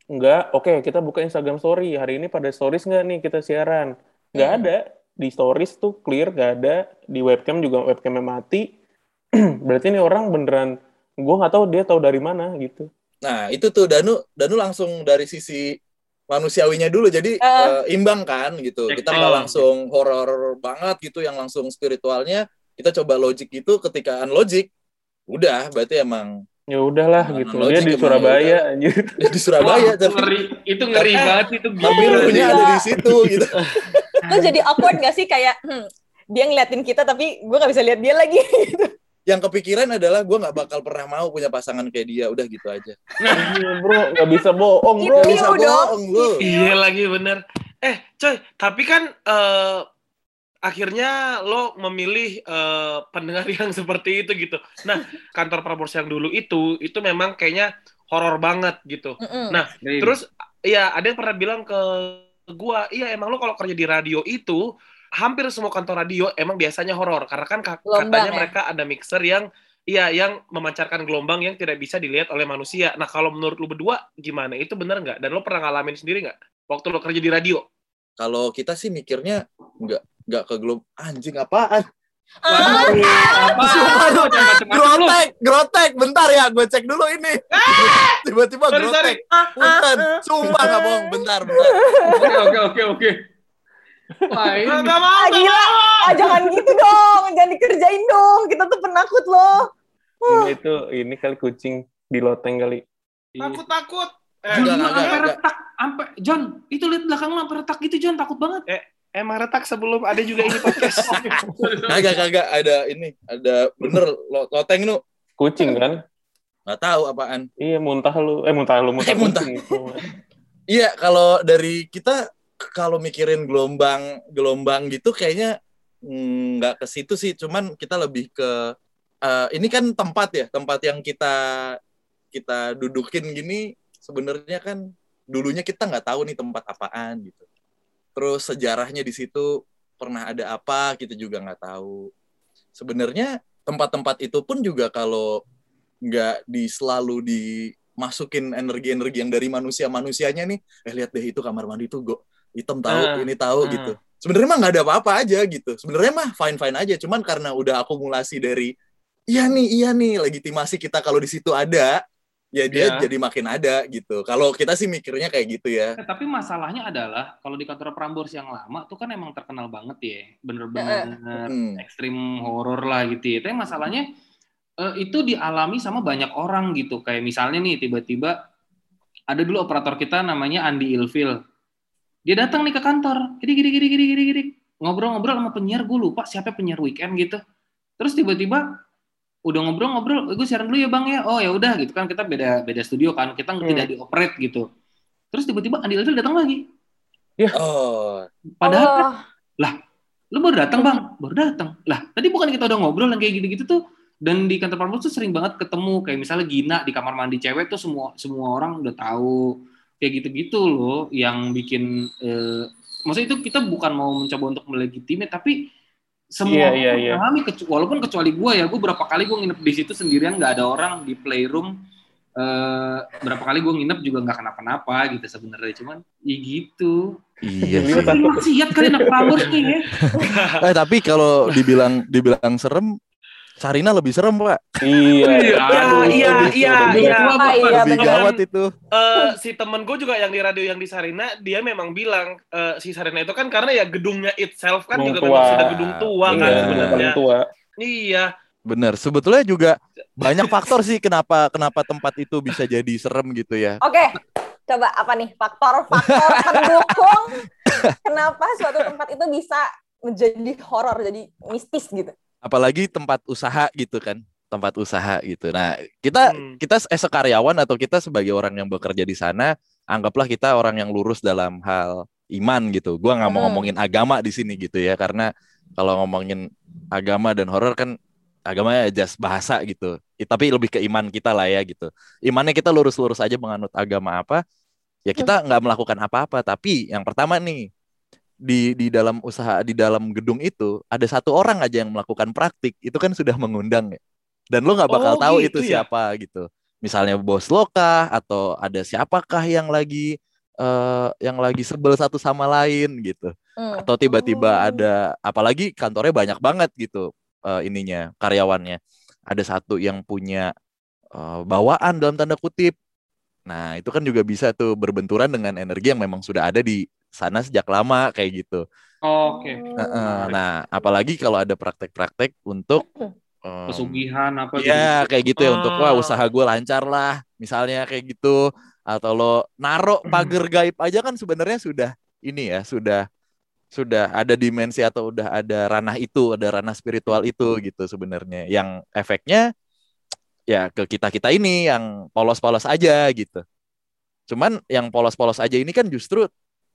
Enggak, oke kita buka Instagram story. Hari ini pada stories enggak nih kita siaran? Enggak Hmm. ada. Di stories tuh clear, enggak ada. Di webcam juga webcamnya mati. Berarti ini orang beneran, gue nggak tahu dia tahu dari mana gitu. Nah, itu tuh Danu Danu langsung dari sisi manusiawinya dulu jadi Eh. eh, imbang kan gitu. Kita nggak langsung horor banget gitu yang langsung spiritualnya. Kita coba logik gitu ketika unlogic udah berarti emang Ya udahlah Mana gitu. Dia di Surabaya ya anjir. di Surabaya Wah, tapi ngeri, itu ngeri Eh, banget itu tapi gila. ruhnya ada di situ gitu. Itu jadi awkward gak sih kayak hmm, dia ngeliatin kita tapi gue gak bisa lihat dia lagi. Yang kepikiran adalah gue nggak bakal pernah mau punya pasangan kayak dia. Udah gitu aja. Iya, bro, nggak bisa bohong bro. Gak bisa bohong lu. Iya lagi bener. Eh, coy, tapi kan eh akhirnya lo memilih eh, pendengar yang seperti itu gitu. Nah, kantor Prambors yang dulu itu itu memang kayaknya horor banget gitu. Mm-mm. Nah, Iya. Terus ya ada yang pernah bilang ke gua, iya emang lo kalau kerja di radio itu hampir semua kantor radio emang biasanya horor karena kan ka- Gelombang, katanya ya? mereka ada mixer yang iya yang memancarkan gelombang yang tidak bisa dilihat oleh manusia. Nah kalau menurut lu berdua gimana? Itu bener nggak? Dan lo pernah ngalamin sendiri nggak waktu lo kerja di radio? Kalau kita sih mikirnya nggak nggak ke globe anjing apaan? Ah, Apa? Grotek, grotek. Bentar ya, gue cek dulu ini. Tiba-tiba Sorry, sorry. grotek. Bukan, sumpah nggak bohong. Bentar, bentar. Oke, oke, oke, oke. Wah, ini Nggak mau, ah, nggak gila. Ah, jangan gitu dong. Jangan dikerjain dong. Kita tuh penakut loh. Itu ini kali kucing di loteng kali. Takut takut. Eh, John, sampai retak, sampai John, itu lihat belakang lu sampai retak gitu John, takut banget. Emang retak sebelum ada juga ini podcast. Kagak, kagak. Ada ini. Ada bener. lo- Loteng lu. Kucing kan? Nggak tahu apaan. Iya, muntah lu. Eh, muntah lu, muntah Eh, muntah. kucing. Iya, kalau dari kita kalau mikirin gelombang gelombang gitu kayaknya mm, nggak ke situ sih, cuman kita lebih ke eh, ini kan tempat ya, tempat yang kita kita dudukin gini sebenarnya kan dulunya kita nggak tahu nih tempat apaan gitu. Terus sejarahnya di situ pernah ada apa kita juga nggak tahu. Sebenarnya tempat-tempat itu pun juga kalau nggak di selalu dimasukin energi-energi yang dari manusia-manusianya nih, eh lihat deh itu kamar mandi tuh go hitam tahu, Ah, ini tahu ah. gitu. Sebenarnya mah nggak ada apa-apa aja gitu. Sebenarnya mah fine-fine aja, cuman karena udah akumulasi dari iya nih, iya nih legitimasi kita kalau di situ ada, ya dia Iya. jadi makin ada gitu. Kalau kita sih mikirnya kayak gitu ya. Eh, tapi masalahnya adalah kalau di kantor Prambors yang lama tuh kan emang terkenal banget ya, bener-bener Hmm. ekstrim horor lah gitu ya. Tapi masalahnya eh, itu dialami sama banyak orang gitu. Kayak misalnya nih tiba-tiba ada dulu operator kita namanya Andi Ilfil. Dia datang nih ke kantor, gini gini gini gini gini. Ngobrol-ngobrol sama penyiar, gue lupa siapa penyiar weekend gitu. Terus tiba-tiba udah ngobrol-ngobrol, gue siaran dulu ya bang ya. Oh ya udah gitu kan. Kita beda beda studio kan, kita Hmm. tidak dioperate gitu. Terus tiba-tiba Andi Ilfil datang lagi. Oh, Padahal kan Oh, lu baru datang bang. Baru datang. Lah tadi bukan kita udah ngobrol yang kayak gitu-gitu tuh? Dan di kantor Prambors tuh sering banget ketemu. Kayak misalnya Gina di kamar mandi cewek tuh semua semua orang udah tahu. Kayak gitu-gitu loh yang bikin eh, maksudnya itu kita bukan mau mencoba untuk melegitimate tapi semua Iya, iya, orang iya. mengalami kecu- walaupun kecuali gue ya gue berapa kali gue nginep di situ sendirian nggak ada orang di playroom eh, berapa kali gue nginep juga nggak kenapa-napa gitu sebenarnya cuman ya gitu iya sih. maksiat kali anak Prambors nih ya Eh tapi kalau dibilang dibilang serem, Sarina lebih serem pak. Iya. Iya, Aduh, iya, itu iya, lebih- iya. Iya, lebih benar. gawat itu. Eh, si temen gue juga yang di radio yang di Sarina, dia memang bilang eh, si Sarina itu kan karena ya gedungnya itself kan Gedung juga tua. memang sudah gedung tua kan Iya, sebenarnya. paling tua. Iya. Bener. Sebetulnya juga banyak faktor sih kenapa kenapa tempat itu bisa jadi serem gitu ya. Oke, coba apa nih faktor-faktor pendukung kenapa suatu tempat itu bisa menjadi horor, jadi mistis gitu. Apalagi tempat usaha gitu kan, tempat usaha gitu. Nah kita Hmm. kita as karyawan atau kita sebagai orang yang bekerja di sana, anggaplah kita orang yang lurus dalam hal iman gitu. Gua nggak mau Hmm. ngomongin agama di sini gitu ya, karena kalau ngomongin agama dan horor kan agamanya just bahasa gitu. Tapi lebih ke iman kita lah ya gitu. Imannya kita lurus-lurus aja menganut agama apa, ya kita nggak melakukan apa-apa. Tapi yang pertama nih di di dalam usaha di dalam gedung itu ada satu orang aja yang melakukan praktik itu kan sudah mengundang ya. Dan lo nggak bakal Oh, tahu gitu itu ya? siapa gitu. Misalnya bos lo kah atau ada siapakah yang lagi eh, yang lagi sebel satu sama lain gitu Hmm. atau tiba-tiba Oh. ada apalagi kantornya banyak banget gitu eh, ininya karyawannya ada satu yang punya eh, bawaan dalam tanda kutip nah itu kan juga bisa tuh berbenturan dengan energi yang memang sudah ada di sana sejak lama kayak gitu. Oke. Heeh, nah apalagi kalau ada praktek-praktek untuk em, Pesugihan apa Iya kayak gitu ya untuk wah Ah. usaha gue lancar lah misalnya kayak gitu. Atau lo naro pagar gaib aja kan sebenarnya sudah ini ya sudah sudah ada dimensi atau udah ada ranah itu ada ranah spiritual itu gitu sebenarnya. Yang efeknya ya ke kita kita ini yang polos-polos aja gitu. Cuman yang polos-polos aja ini kan justru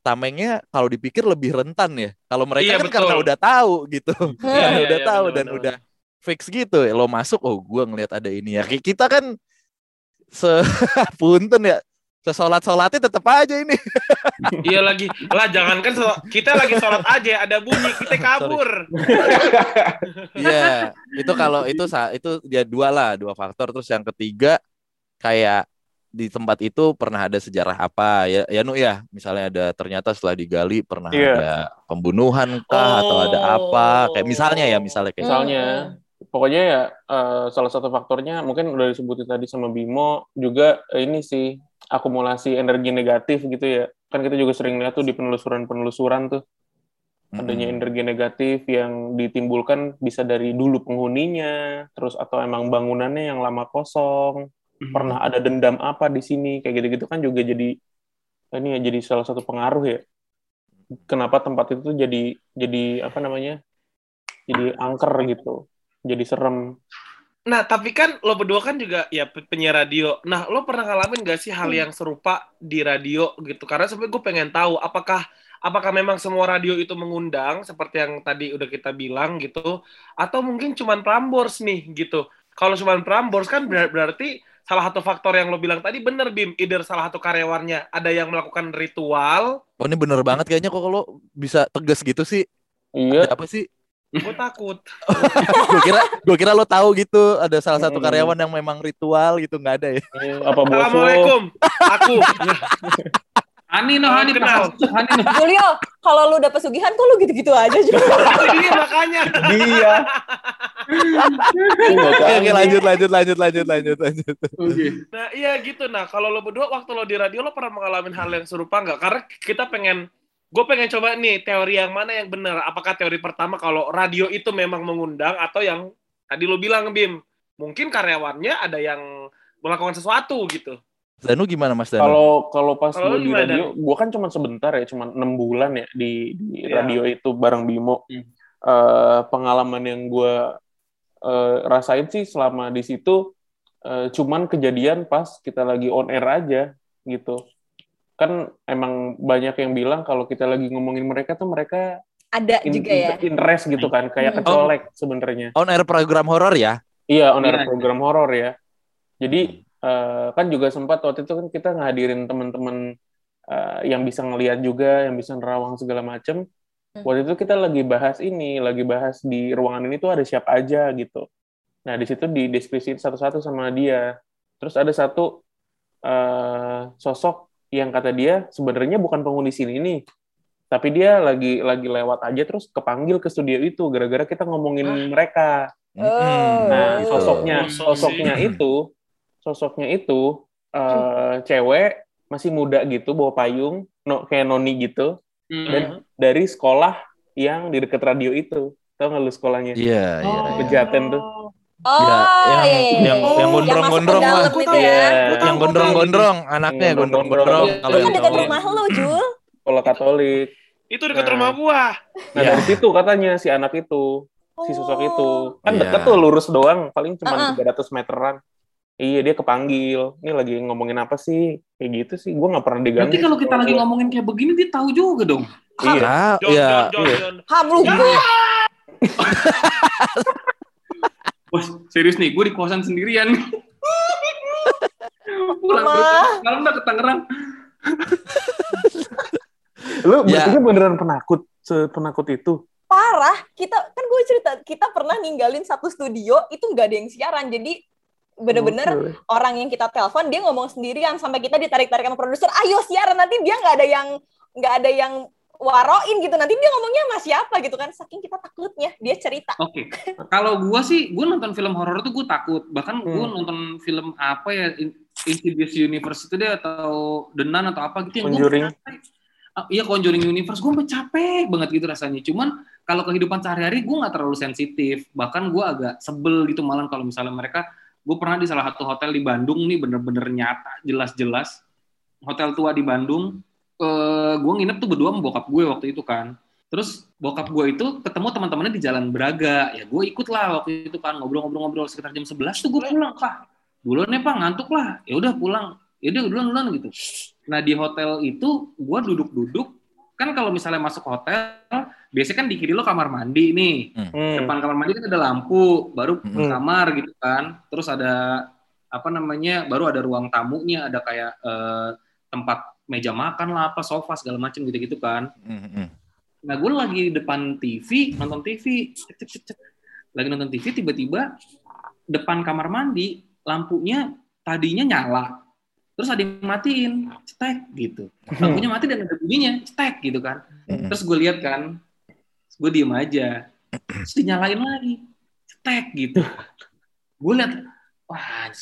tamengnya kalau dipikir lebih rentan ya. Kalau mereka Iya, kan karena betul. udah tahu gitu. Iya, Karena iya, udah iya, tahu benar, dan benar, udah fix gitu. Lo masuk, oh gua ngelihat ada ini ya. Ki- Kita kan se punten ya. Sesolat solatnya tetap aja ini. Iya lagi. Lah jangankan so- kita lagi sholat aja ada bunyi kita kabur. Iya, itu kalau itu itu dia dua lah, dua faktor. Terus yang ketiga kayak di tempat itu pernah ada sejarah apa? Ya ya Nu ya misalnya ada ternyata setelah digali pernah Iya. ada pembunuhan kah atau ada apa? Kayak misalnya ya misalnya kayak Misalnya, pokoknya ya eh, salah satu faktornya mungkin udah disebutin tadi sama Bimo juga eh, ini sih akumulasi energi negatif gitu ya. Kan kita juga sering lihat tuh di penelusuran-penelusuran tuh. Adanya energi negatif yang ditimbulkan bisa dari dulu penghuninya, terus atau emang bangunannya yang lama kosong, pernah ada dendam apa di sini, kayak gitu-gitu kan juga jadi ini ya jadi salah satu pengaruh ya. Kenapa tempat itu tuh jadi jadi apa namanya? Jadi angker gitu. Jadi serem. Nah, tapi kan lo berdua kan juga ya pe- penyiar radio. Nah, lo pernah ngalamin gak sih hal yang serupa di radio gitu? Karena sebenarnya gue pengen tahu apakah apakah memang semua radio itu mengundang seperti yang tadi udah kita bilang gitu atau mungkin cuman Prambors nih gitu. Kalau cuman Prambors kan ber- berarti salah satu faktor yang lo bilang tadi bener Bim, either salah satu karyawannya ada yang melakukan ritual, Oh ini bener banget kayaknya kok kalau bisa tegas gitu sih. Iya, Ada apa sih? gue takut. gue kira gue kira lo tahu gitu ada salah satu Hmm. karyawan yang memang ritual gitu nggak ada ya. apa bos lo? Assalamualaikum, aku. Hani no, Hani Kenal. pas Hani no. Julio, kalau lu dapet sugihan kok lu gitu-gitu aja juga. Dia makanya. Dia. Ini Oke, lanjut lanjut lanjut lanjut lanjut lanjut. Oke. Nah iya gitu. Nah kalau lo berdua waktu lo di radio lo pernah mengalami hal yang serupa nggak? Karena kita pengen, gue pengen coba nih teori yang mana yang benar. Apakah teori pertama kalau radio itu memang mengundang atau yang tadi lo bilang Bim, mungkin karyawannya ada yang melakukan sesuatu gitu. Danu gimana Mas Danu? Kalau kalau pas gue di radio, gue kan cuma sebentar ya, cuma enam bulan ya di, di Iya. radio itu bareng Bimo. Hmm. Eh, pengalaman yang gue eh, rasain sih selama di situ, eh, cuman kejadian pas kita lagi on air aja gitu. Kan emang banyak yang bilang kalau kita lagi ngomongin mereka tuh mereka Ada in, juga ya. in- interest gitu kan, kayak Hmm. kecolek sebenarnya. On air program horor ya? Iya, on air Iya. program horor ya. Jadi eh, kan juga sempat waktu itu kan kita ngadirin teman-teman eh, yang bisa ngelihat juga, yang bisa nerawang segala macem. Hmm. Waktu itu kita lagi bahas ini, lagi bahas di ruangan ini tuh ada siapa aja gitu. Nah di situ di deskripsi satu-satu sama dia. Terus ada satu eh, sosok yang kata dia sebenarnya bukan penghuni sini nih, tapi dia lagi lagi lewat aja terus kepanggil ke studio itu gara-gara kita ngomongin mereka. Oh. Nah, Gitu. sosoknya Sosok sosoknya itu sosoknya itu eh, cewek masih muda gitu bawa payung no, kayak noni gitu Hmm. dan dari sekolah yang di dekat radio itu tau nggak lu sekolahnya Iya, iya. Oh. iya. Pejaten tuh Oh, Ya, yang- iya, iya, iya. yang- yang gondrong-gondrong masuk ke lah. dalam itu ya. Iya. Yang gondrong-gondrong, anaknya Yang gondrong-gondrong. gondrong-gondrong. Kalau Itu yang kan dekat rumah lu, Jul. sekolah Katolik Itu dekat Nah. rumah gua. nah Iya. dari situ katanya si anak itu si sosok itu kan Iya. deket tuh lurus doang paling cuma Uh-uh. 300 meteran iya dia kepanggil ini lagi ngomongin apa sih kayak gitu sih gue nggak pernah diganggu Berarti kalau kita lagi ngomongin kayak begini dia tahu juga dong. iya iya. Iya. Hablu gue. Wah, serius nih, gue di kosan sendirian. Pulang malam udah ke Tangerang. lu Ya. berarti beneran penakut sepenakut itu Parah. Kita kan gue cerita, kita pernah ninggalin satu studio, itu nggak ada yang siaran. Jadi bener-bener Oke. orang yang kita telepon dia ngomong sendirian sampai kita ditarik-tarik sama produser ayo siaran nanti dia nggak ada yang nggak ada yang waroin gitu nanti dia ngomongnya sama siapa gitu kan saking kita takutnya dia cerita Oke, kalau gue sih, gue nonton film horor tuh gue takut. Bahkan gue Hmm. nonton film apa ya, In- Insidious Universe itu deh atau The Nun atau apa gitu. yang gua Conjuring. Ah, iya, Conjuring Universe. Gue capek banget gitu rasanya. Cuman kalau kehidupan sehari-hari gue nggak terlalu sensitif. Bahkan gue agak sebel gitu malah kalau misalnya mereka, gue pernah di salah satu hotel di Bandung nih bener-bener nyata, jelas-jelas. Hotel tua di Bandung. Eh gue nginep tuh berdua sama bokap gue waktu itu kan. Terus bokap gue itu ketemu teman-temannya di Jalan Braga. Ya gue ikut lah waktu itu kan ngobrol-ngobrol-ngobrol sekitar jam 11 tuh gue pulang pak. Duluan ya pak ngantuk lah. Ya udah pulang. Ya udah duluan duluan gitu. Nah di hotel itu gue duduk-duduk kan kalau misalnya masuk hotel, biasanya kan di kiri lo kamar mandi nih. Hmm. Depan kamar mandi kan ada lampu, baru Hmm. kamar gitu kan. Terus ada apa namanya? Baru ada ruang tamunya, ada kayak eh, tempat meja makan lah, apa sofa segala macam gitu-gitu kan. Hmm, hmm. Nah, gue lagi di depan TV, nonton TV, lagi nonton TV, tiba-tiba depan kamar mandi, lampunya tadinya nyala, terus ada yang matiin, cetek gitu. Lampunya mati dan ada bunyinya, cetek gitu kan. Terus gue lihat kan, gue diem aja, terus dinyalain lagi, cetek gitu. Gue lihat, wah,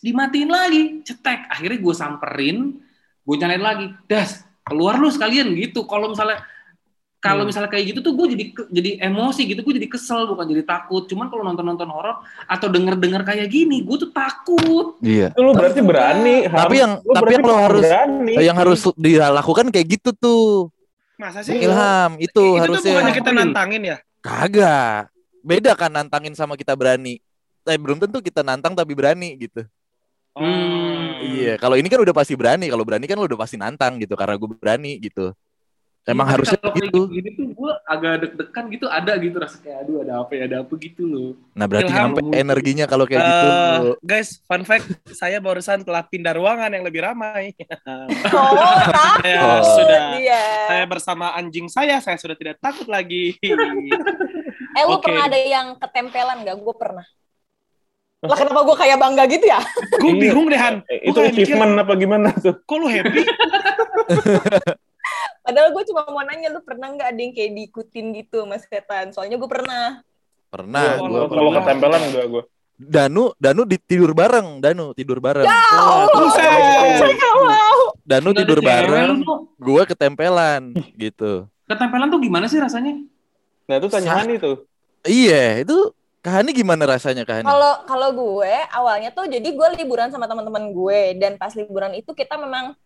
dimatiin lagi, cetek. Akhirnya gue samperin, gue nyalain lagi, das, keluar lu sekalian gitu. Kalau misalnya kalau Hmm. misalnya kayak gitu tuh gue jadi jadi emosi gitu, gue jadi kesel bukan jadi takut. Cuman kalau nonton-nonton horor atau denger-denger kayak gini, gue tuh takut. Iya. Itu lu berarti berani. Tapi harus- yang- lu tapi yang lo harus- berani. Yang harus dilakukan kayak gitu tuh. Masa sih? Ilham, itu, Itu tuh harusnya. bukannya kita nantangin ya? Kagak. Beda kan nantangin sama kita berani. Eh, belum tentu kita nantang tapi berani gitu. Hmm. Iya, kalau ini kan udah pasti berani. Kalau berani kan lo udah pasti nantang gitu karena gue berani gitu. Emang Iya, harusnya kalau kayak gitu. Gini tuh gue agak deg-degan gitu, ada gitu rasa kayak aduh ada apa ya, ada apa gitu loh. Nah, berarti Ilham. nyampe energinya kalau kayak gitu. Eh, guys, fun fact, saya barusan telah pindah ruangan yang lebih ramai. Oh, takut Saya Oh. sudah dia. saya bersama anjing saya, saya sudah tidak takut lagi. Eh, lu Oke. pernah ada yang ketempelan gak? Gue pernah. Lah kenapa gue kayak bangga gitu ya? Gue Iya. bingung deh Han. Eh, Itu kayak mikir, achievement apa gimana tuh? Kok lu happy? Padahal gue cuma mau nanya, lu pernah nggak ada yang kayak diikutin gitu mas setan? Soalnya gue pernah. Pernah. Gua- gua Gua- Kalau ketempelan enggak gue. Danu, Danu di tidur bareng, Danu tidur bareng. Oh, Buset. saya nggak mau. Danu tidur bareng, gua ketempelan gitu. Ketempelan tuh gimana sih rasanya? Nah itu tanya Hani tuh. Iya, itu Kahani gimana rasanya Kahani? Kalau kalau gue awalnya tuh jadi gue liburan sama teman-teman gue dan pas liburan itu kita memang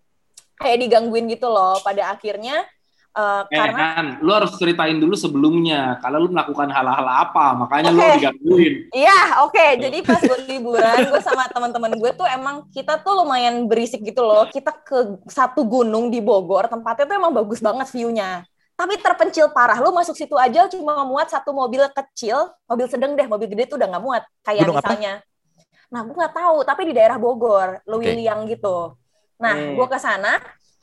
kayak digangguin gitu loh. Pada akhirnya eh, Eh, karena kan, lu harus ceritain dulu sebelumnya. Kalau lu melakukan hal-hal apa, makanya lu Oke. digangguin. Iya, oke. Jadi pas gue liburan, gue sama teman-teman gue tuh emang kita tuh lumayan berisik gitu loh. Kita ke satu gunung di Bogor, tempatnya tuh emang bagus banget view-nya. Tapi terpencil parah. Lu masuk situ aja cuma muat satu mobil kecil, mobil sedang deh, mobil gede tuh udah nggak muat. Kayak Gunung apa? misalnya, nah gue nggak tahu, tapi di daerah Bogor. Lewiliang gitu. Nah, Hmm. gue ke sana.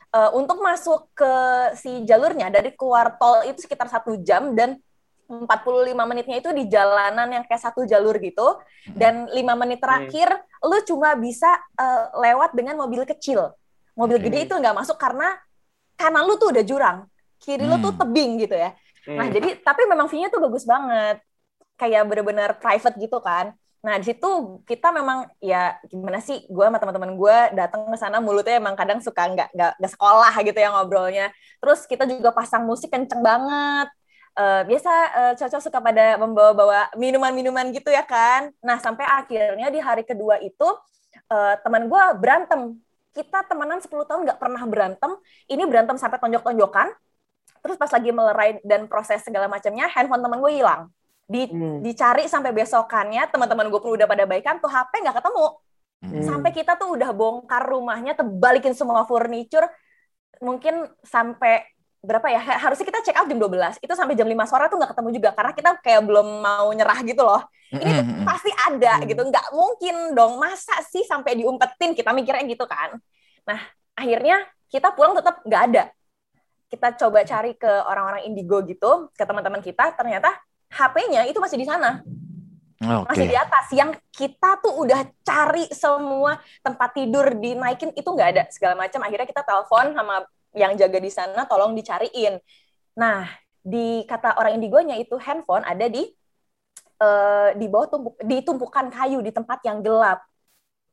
eh, untuk masuk ke si jalurnya dari keluar tol itu sekitar satu jam dan 45 menitnya itu di jalanan yang kayak satu jalur gitu dan lima menit terakhir lu cuma bisa eh, lewat dengan mobil kecil mobil Oke. gede itu nggak masuk karena kanan lu tuh udah jurang kiri lu tuh Hmm. tebing gitu ya nah Hmm. jadi tapi memang view-nya tuh bagus banget kayak bener-bener private gitu kan nah di situ kita memang ya gimana sih gue sama teman-teman gue datang ke sana mulutnya emang kadang suka nggak nggak sekolah gitu ya ngobrolnya terus kita juga pasang musik kenceng banget Eh, biasa eh, cocok suka pada membawa-bawa minuman-minuman gitu ya kan. Nah sampai akhirnya di hari kedua itu eh, teman gue berantem. Kita temenan 10 tahun nggak pernah berantem. Ini berantem sampai tonjok-tonjokan. Terus pas lagi melerai dan proses segala macamnya, handphone teman gue hilang. Di, Hmm. dicari sampai besokannya, teman-teman gue pun udah pada baikan, tuh HP nggak ketemu. Hmm. Sampai kita tuh udah bongkar rumahnya, terbalikin semua furniture, mungkin sampai berapa ya ha- harusnya kita check out jam 12 itu sampai jam 5 sore tuh nggak ketemu juga karena kita kayak belum mau nyerah gitu loh ini tuh Mm-mm. pasti ada Hmm. gitu nggak mungkin dong masa sih sampai diumpetin kita mikirnya gitu kan nah akhirnya kita pulang tetap nggak ada kita coba cari ke orang-orang indigo gitu ke teman-teman kita ternyata HP-nya itu masih di sana. Oke. masih di atas. Yang kita tuh udah cari semua tempat tidur dinaikin itu nggak ada. Segala macam. Akhirnya kita telepon sama yang jaga di sana tolong dicariin. Nah di kata orang indigonya itu handphone ada di eh, di bawah tumpuk di tumpukan kayu di tempat yang gelap.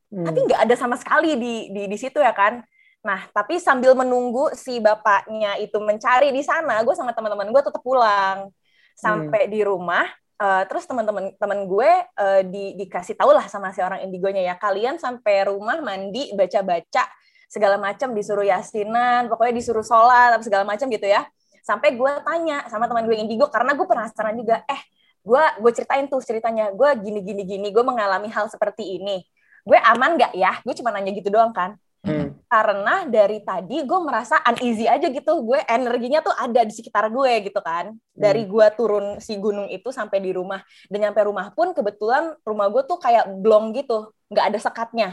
Tapi nggak ada sama sekali di di di situ ya kan? Nah tapi sambil menunggu si bapaknya itu mencari di sana gue sama teman-teman gue tetap pulang sampai di rumah eh, terus teman-teman teman gue eh, di, dikasih tahu lah sama si orang indigonya ya. Kalian sampai rumah mandi baca-baca segala macam disuruh yasinan pokoknya disuruh sholat apa segala macam gitu ya. Sampai gue tanya sama teman gue yang indigo karena gue penasaran juga eh gue gue ceritain tuh ceritanya gue gini gini gini gue mengalami hal seperti ini. Gue aman nggak ya? Gue cuma nanya gitu doang kan. Hmm. Karena dari tadi gue merasa uneasy aja gitu gue energinya tuh ada di sekitar gue gitu kan dari gue turun si gunung itu sampai di rumah dan nyampe rumah pun kebetulan rumah gue tuh kayak blong gitu nggak ada sekatnya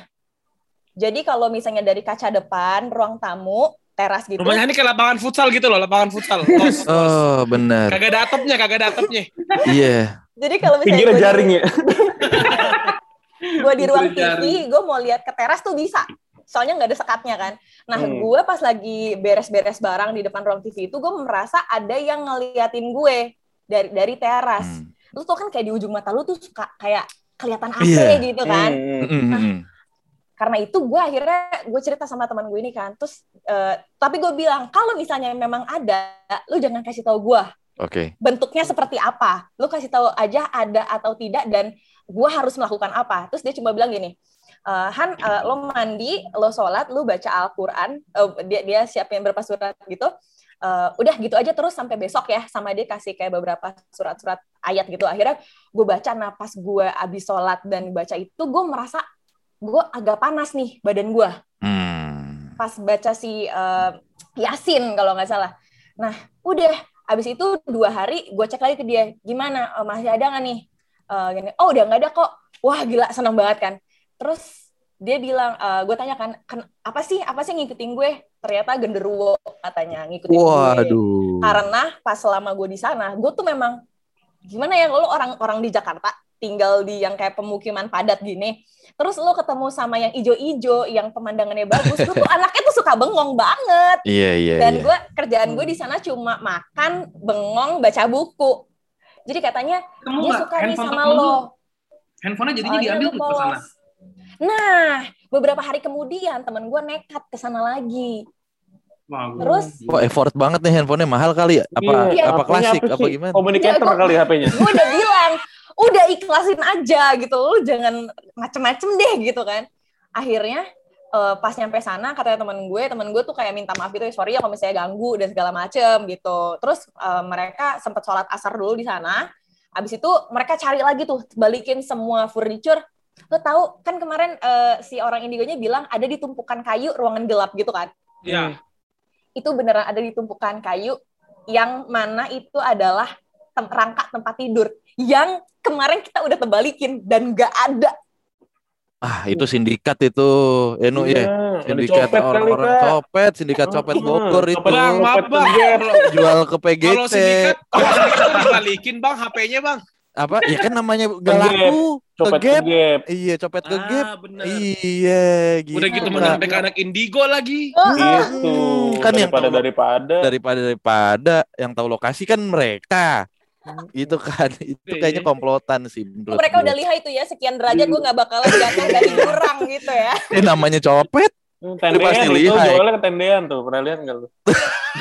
jadi kalau misalnya dari kaca depan ruang tamu teras gitu Rumahnya ini kayak lapangan futsal gitu loh, lapangan futsal. Los. Oh, benar. Kagak ada atapnya, kagak ada atapnya. Iya. jadi kalau misalnya Pinggirnya gue di- jaring ya. gue di ruang TV, gue mau lihat ke teras tuh bisa. Soalnya nggak ada sekatnya kan. Nah, Hmm. gue pas lagi beres-beres barang di depan ruang TV itu, gue merasa ada yang ngeliatin gue dari dari teras. Hmm. Lu tuh kan kayak di ujung mata lu tuh suka kayak kelihatan AC Iya. gitu kan. Hmm. Mm, mm, mm. Karena itu gue akhirnya gue cerita sama teman gue ini kan. Terus eh, tapi gue bilang kalau misalnya memang ada, lu jangan kasih tahu gue Oke. bentuknya seperti apa. Lu kasih tahu aja ada atau tidak dan gue harus melakukan apa. Terus dia cuma bilang gini, "Eh, Han, eh, lo mandi, lo sholat, lo baca Al-Quran, eh, dia, dia siapin berapa surat gitu. Eh, udah gitu aja terus sampai besok ya. Sama dia kasih kayak beberapa surat-surat ayat gitu. Akhirnya gue baca, nah pas gue abis sholat dan baca itu, gue merasa gue agak panas nih badan gue Hmm. pas baca si eh, Yasin kalau nggak salah. Nah, udah abis itu dua hari gue cek lagi ke dia gimana masih ada nggak nih Eh, gini oh udah nggak ada kok wah gila seneng banget kan terus dia bilang gue tanya kan "Ken- apa sih apa sih ngikutin gue ternyata genderuwo katanya ngikutin gue Waduh. karena pas selama gue di sana gue tuh memang gimana ya lo orang orang di Jakarta tinggal di yang kayak pemukiman padat gini terus lo ketemu sama yang ijo-ijo yang pemandangannya bagus gue tuh anaknya tuh suka bengong banget Iya, iya, dan iya. gue kerjaan gue di sana cuma makan bengong baca buku jadi katanya Ketemu dia suka nih sama lo? Handphonenya jadinya Soalnya diambil ke sana. Nah beberapa hari kemudian temen gue nekat ke sana lagi Wah, gua- Terus? Wah, effort banget nih handphonenya mahal kali ya? Apa Iya. apa klasik apa apa gimana? Enggak, gua- kali HP-nya. gue udah bilang udah ikhlasin aja gitu lu jangan macem-macem deh gitu kan akhirnya eh, pas nyampe sana katanya temen gue temen gue tuh kayak minta maaf gitu sorry ya kalau misalnya ganggu dan segala macem gitu terus eh, mereka sempat sholat asar dulu di sana abis itu mereka cari lagi tuh balikin semua furniture lo tahu kan kemarin eh, si orang indigonya bilang ada di tumpukan kayu ruangan gelap gitu kan Iya. itu beneran ada di tumpukan kayu yang mana itu adalah tem- rangka tempat tidur yang kemarin kita udah tebalikin dan nggak ada. Ah, itu sindikat itu. Enu ya. ada Sindikat copet orang-orang Kak. copet, sindikat copet Hmm, Bogor itu. copet Bang, maaf copet bang. Jual ke PGT. Kalau sindikat, kalau sindikat tuh dibalikin bang HP-nya bang. Apa? Ya kan namanya gak laku. Copet Kegep. kegep. Iya, copet ke gap. Ah, bener. Iya, gitu. Udah gitu menampe ke anak indigo lagi. Gitu. Kan yang daripada tahu- daripada. daripada daripada yang tahu lokasi kan mereka. Gitu kan. Itu kayaknya komplotan sih menurut Mereka gue. udah lihat itu ya sekian derajat gue nggak bakalan jatuh dari jurang gitu ya. Eh, namanya copet. Hmm, pasti Tendean itu lihai. jualnya ke tendean tuh. Pernah lihat nggak lu?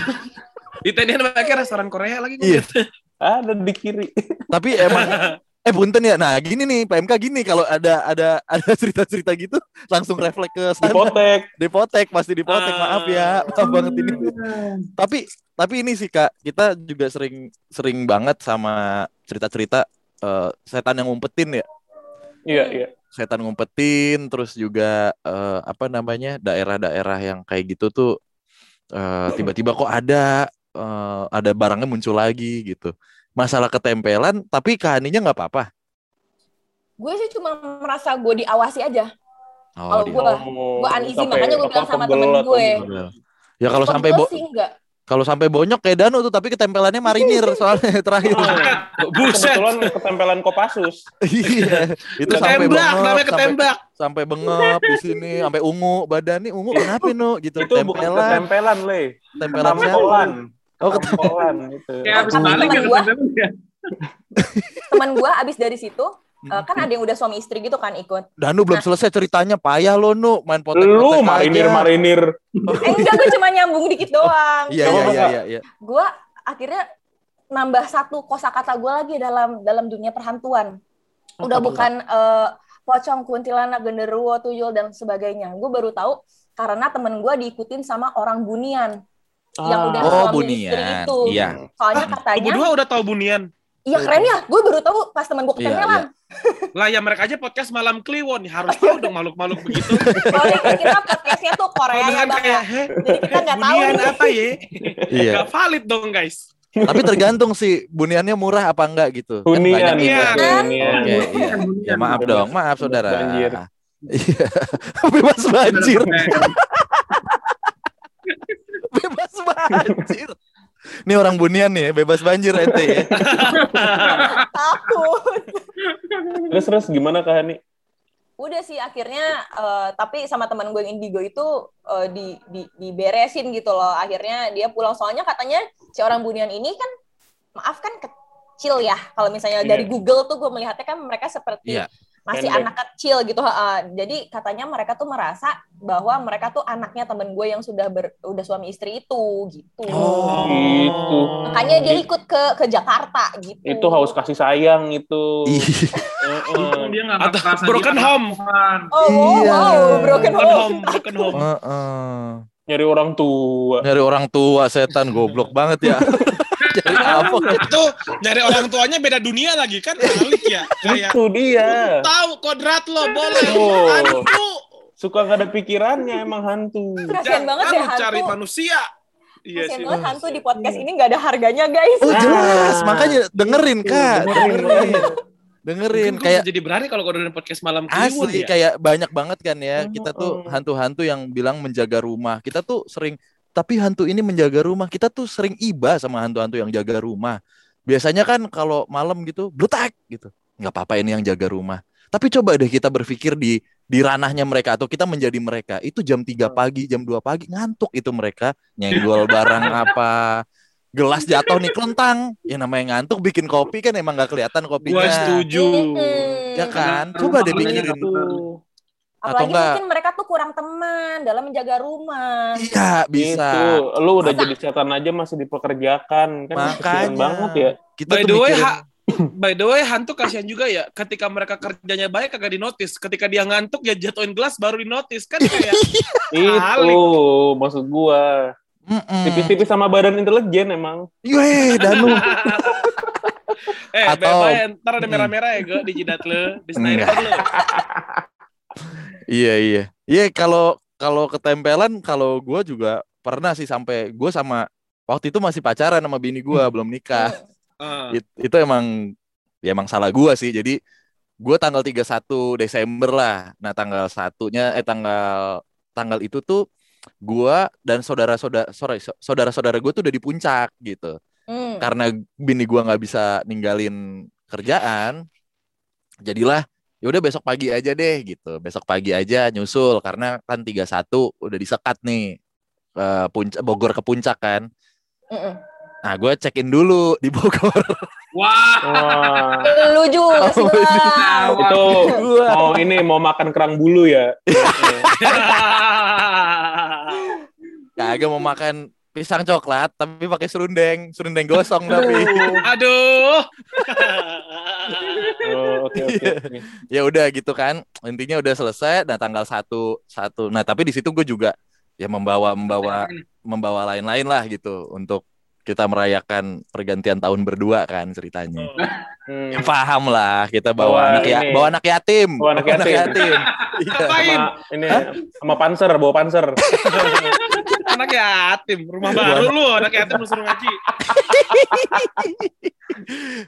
Di tendian mereka restoran Korea lagi. gua Iya. Ada di kiri. Tapi emang eh punten ya. Nah, gini nih PMK gini kalau ada ada ada cerita-cerita gitu langsung refleks ke sana. Dipotek. Dipotek pasti dipotek. Ah. Maaf ya. Maaf banget ini. Tapi tapi ini sih Kak, kita juga sering sering banget sama cerita-cerita eh, setan yang ngumpetin ya. Iya, iya. Setan ngumpetin terus juga eh, apa namanya? daerah-daerah yang kayak gitu tuh eh, tiba-tiba kok ada eh, ada barangnya muncul lagi gitu. Masalah ketempelan tapi kehaninya nggak apa-apa. Gue sih cuma merasa gue diawasi aja. Oh, Kalau di- gua- Oh, Gue uneasy sampai makanya gue bilang sama temen gue. Ya kalau sampai bo kalau sampai bonyok kayak Danu tuh tapi ketempelannya marinir soalnya terakhir. Buset. Kebetulan ketempelan Kopassus. iya, itu sampai Ketembak, bengep, namanya sampai ketembak. sampai bengep di sini, sampai ungu badan nih ungu kenapa nu gitu Itu bukan tempelan, ketempelan, Le. tempelan. Oh, ketem- Ketampolan gitu. Kayak habis Tapi balik temen ya gua- temen-temen ya. Temen gue abis dari situ eh, kan ada yang udah suami istri gitu kan ikut. Danu belum selesai ceritanya payah lo nu main potek Lu marinir marinir. Eh enggak gue cuma nyambung dikit doang. Iya iya iya iya. iya. gue akhirnya nambah satu kosakata gue lagi dalam dalam dunia perhantuan. Udah Apa, bukan eh, pocong, kuntilanak, genderuwo, tuyul dan sebagainya. Gue baru tahu karena temen gue diikutin sama orang bunian yang udah Oh bunian, itu. iya. Soalnya Lu katanya, berdua udah tahu bunian. iya keren ya. Gue baru tahu pas temen gue Iya, ketempelan. Lah ya mereka aja podcast malam Kliwon harus tahu dong makhluk-makhluk begitu. Soalnya kan kita podcastnya tuh Korea ya bang ya. kayak, Jadi kita nggak tahu bunian nih. apa ya? Iya. Gak valid dong guys. Tapi tergantung sih buniannya murah apa enggak gitu. Kan Hunian. hunian. Oke, iya. Ya maaf dong, maaf saudara. banjir. Iya. Bebas banjir. Banjir. Ini orang bunian nih, ya, bebas banjir ente ya. Takut. Terus terus gimana Kak Hani? Udah sih akhirnya eh, tapi sama teman gue yang indigo itu eh, di, di diberesin gitu loh. Akhirnya dia pulang soalnya katanya si orang bunian ini kan maaf kan kecil ya. Kalau misalnya Iya. dari Google tuh gue melihatnya kan mereka seperti Iya. Masih Pendek. anak kecil gitu. ha. Jadi katanya mereka tuh merasa bahwa mereka tuh anaknya temen gue yang sudah ber, udah suami istri itu gitu. Oh. Gitu. Makanya dia ikut ke ke Jakarta gitu. Itu haus kasih sayang itu. Untung dia nggak broken dia home. Oh, wow, Iya. wow, broken Broken home. home, broken home. Heeh. Nyari orang tua. Nyari orang tua setan goblok banget ya. Apa? Itu nyari orang tuanya beda dunia lagi kan balik ya. Kayak Itu dia. tahu kodrat lo boleh. Oh. Hantu. Suka gak ada pikirannya emang hantu. Kasian banget ya Jangan cari hantu. manusia. Iya sih. banget hantu di podcast ini nggak ada harganya guys. Oh jelas, Ah. makanya dengerin kak, Dengerin, dengerin, dengerin. Mungkin Kayak jadi berani kalau gue dengerin podcast malam Kliwon asli ya. kayak banyak banget kan ya. Kita tuh Mm-mm. hantu-hantu yang bilang menjaga rumah. Kita tuh sering, tapi hantu ini menjaga rumah. Kita tuh sering iba sama hantu-hantu yang jaga rumah. Biasanya kan kalau malam gitu, blutak gitu. Nggak apa-apa ini yang jaga rumah. Tapi coba deh kita berpikir di di ranahnya mereka atau kita menjadi mereka. Itu jam 3 pagi, jam 2 pagi ngantuk itu mereka nyenggol barang apa. Gelas jatuh nih kelentang. Ya namanya ngantuk bikin kopi kan emang nggak kelihatan kopinya. Gua setuju. Ya kan? Karena Coba deh pikirin. Apalagi enggak? mungkin mereka tuh kurang teman dalam menjaga rumah. Iya, bisa. Gitu. Lu udah Masa? jadi setan aja masih dipekerjakan kan Makanya. banget ya. Kita By the way, mikirin- ha- by the way, hantu kasihan juga ya. Ketika mereka kerjanya baik kagak dinotis. Ketika dia ngantuk ya jatuhin gelas baru dinotis kan kayak Itu maksud gua. Tipis-tipis sama badan intelijen emang. Yue, Danu. eh Atau- bebas ntar ada merah-merah ya gue di jidat lo, di sniper lo. Iya iya. Iya kalau kalau ketempelan kalau gue juga pernah sih sampai gue sama waktu itu masih pacaran sama bini gue belum nikah. Ah. It- itu emang ya emang salah gue sih. Jadi gue tanggal 31 Desember lah. Nah tanggal satunya eh tanggal tanggal itu tuh gue dan saudara-saudara sorry saudara-saudara gue tuh udah di puncak gitu. Hmm. Karena bini gue nggak bisa ninggalin kerjaan, jadilah ya udah besok pagi aja deh gitu. Besok pagi aja nyusul karena kan 31 udah disekat nih ke puncak Bogor ke puncak kan. Mm-mm. Nah, gue check-in dulu di Bogor. Wah, Wah. Lu juga sih Oh, Bang. itu Gua. mau ini mau makan kerang bulu ya. Kagak mau makan pisang coklat tapi pakai serundeng, serundeng gosong tapi. Aduh. Oh, oke oke. Iya. oke. ya udah gitu kan. Intinya udah selesai. Nah, tanggal satu satu. Nah, tapi di situ gue juga ya membawa membawa membawa lain-lain lah gitu untuk kita merayakan pergantian tahun berdua kan ceritanya. Hmm. Ya, paham lah kita bawa Bawa anak ya ini. bawa anak yatim. Bawa anak yatim. Iya. Ngapain? Sama ini sama panser, bawa panser. Anak yatim, rumah baru lu, anak yatim lu suruh ngaji.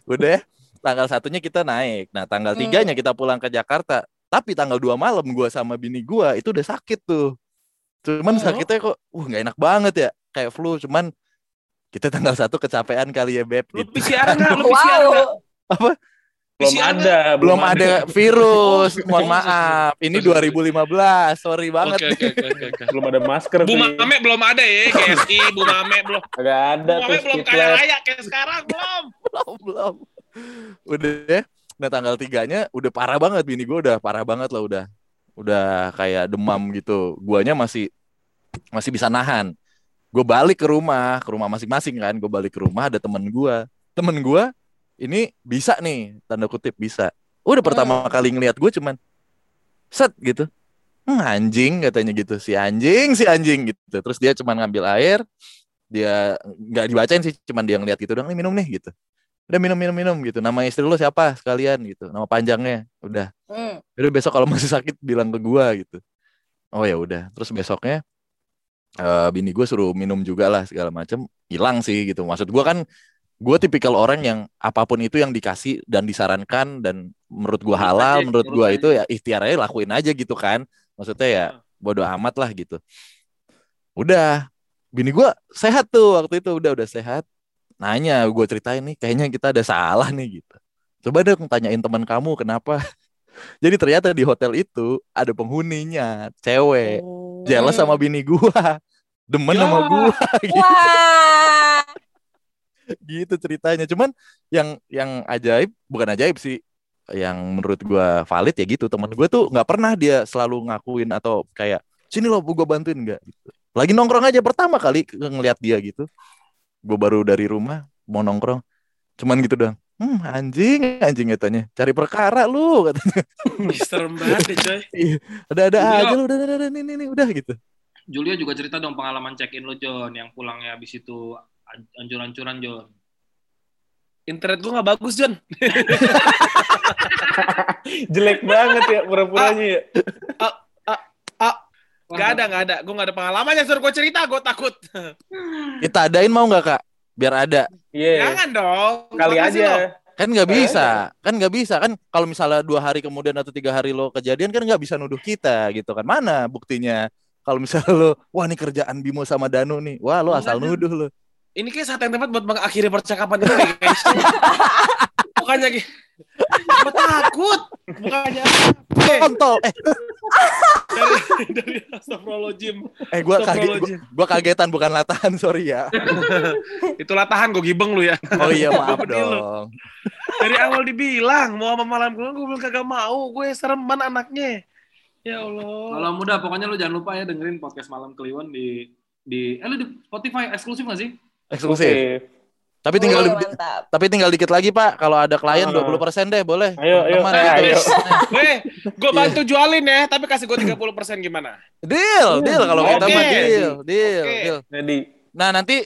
Udah tanggal satunya kita naik. Nah, tanggal Hmm. tiganya kita pulang ke Jakarta. Tapi tanggal dua malam gua sama bini gua itu udah sakit tuh. Cuman Hmm. sakitnya kok uh nggak enak banget ya. Kayak flu cuman kita tanggal satu kecapean kali ya beb Lu gitu. PCR enggak? Lu PCR enggak? Wow. Belum PCR ada, Belum ada virus. Oh, Mohon oh, maaf. Ini 2015. Sorry banget. Oke, oke, oke, oke, oke. belum ada masker Bu. Mame belum ada ya, KSI, Bu Mame belum. Ada Bu tuh Mame belum kaya raya kayak sekarang belum. belum belum udah deh nah tanggal tiganya udah parah banget bini gue udah parah banget lah udah udah kayak demam gitu guanya masih masih bisa nahan gue balik ke rumah ke rumah masing-masing kan gue balik ke rumah ada temen gue temen gue ini bisa nih tanda kutip bisa udah pertama kali ngeliat gue cuman set gitu "Hmm, anjing katanya gitu si anjing si anjing gitu terus dia cuman ngambil air dia nggak dibacain sih cuman dia ngeliat gitu dong nih minum nih gitu udah minum minum minum gitu nama istri lu siapa sekalian gitu nama panjangnya udah Hmm. Udah besok kalau masih sakit bilang ke gua gitu. Oh ya udah. Terus besoknya eh bini gue suruh minum juga lah segala macem. Hilang sih gitu. Maksud gua kan gue tipikal orang yang apa pun itu yang dikasih dan disarankan dan menurut gua Nurut halal, aja, menurut aja. itu ya ikhtiar aja lakuin aja gitu kan. Maksudnya ya bodo amat lah gitu. Udah. Bini gua sehat tuh waktu itu udah udah sehat. Nanya gue ceritain nih kayaknya kita ada salah nih gitu. Coba dong tanyain teman kamu kenapa jadi ternyata di hotel itu ada penghuninya, cewek, Oh. jealous sama bini gua, demen Ya. sama gua, gitu, Wah. gitu ceritanya. Cuman yang yang ajaib, bukan ajaib sih, yang menurut gua valid ya gitu. Temen gua tuh nggak pernah dia selalu ngakuin atau kayak sini loh gua bantuin nggak gitu. Lagi nongkrong aja pertama kali ngeliat dia gitu. Gua baru dari rumah mau nongkrong, cuman gitu doang. Hmm, anjing, anjing katanya. Cari perkara lu katanya. Serem banget coy. Ada-ada Iya. aja lu udah, udah, udah, nih, nih, nih, udah gitu. Julia juga cerita dong pengalaman check in lo John yang pulangnya habis itu ancur-ancuran John. Internet gue nggak bagus John. Jelek banget ya pura-puranya ya. Gak ada nggak ada. Gue nggak ada pengalamannya suruh gue cerita. Gue takut. Kita adain mau nggak kak? Biar ada. Iya. Jangan dong. Kali Makasih aja. loh. Kan nggak bisa. Kan nggak bisa. Kan kalau misalnya dua hari kemudian atau tiga hari lo kejadian kan nggak bisa nuduh kita gitu kan. Mana buktinya? Kalau misalnya lo, wah ini kerjaan Bimo sama Danu nih. Wah lo asal nuduh lo. Ini kayak saat yang tepat buat mengakhiri percakapan ini nih, guys. Bukannya gitu. Gue takut. Bukannya. Eh, Kontol. Eh, dari dari Astagfirullahaladzim. eh gue kaget. Gua, gua kagetan bukan latahan. Sorry ya. Itulah tahan gue gibeng lu ya. Oh iya maaf dong. Dari awal dibilang mau sama malam gue, gue bilang kagak mau. Gue sereman anaknya. Ya Allah. Kalau muda pokoknya lu jangan lupa ya dengerin podcast malam Kliwon di di eh lu di Spotify eksklusif gak sih? Eksklusif. Tapi tinggal Wih, di- tapi tinggal dikit lagi Pak. Kalau ada klien Ah. 20% deh boleh. Ayo, ayo, Teman eh, gitu. ayo. Gue, gue bantu jualin ya, tapi kasih gue 30% gimana? Deal, deal kalau Oke. kita mah deal, deal, Oke. deal. Jadi Nah, nanti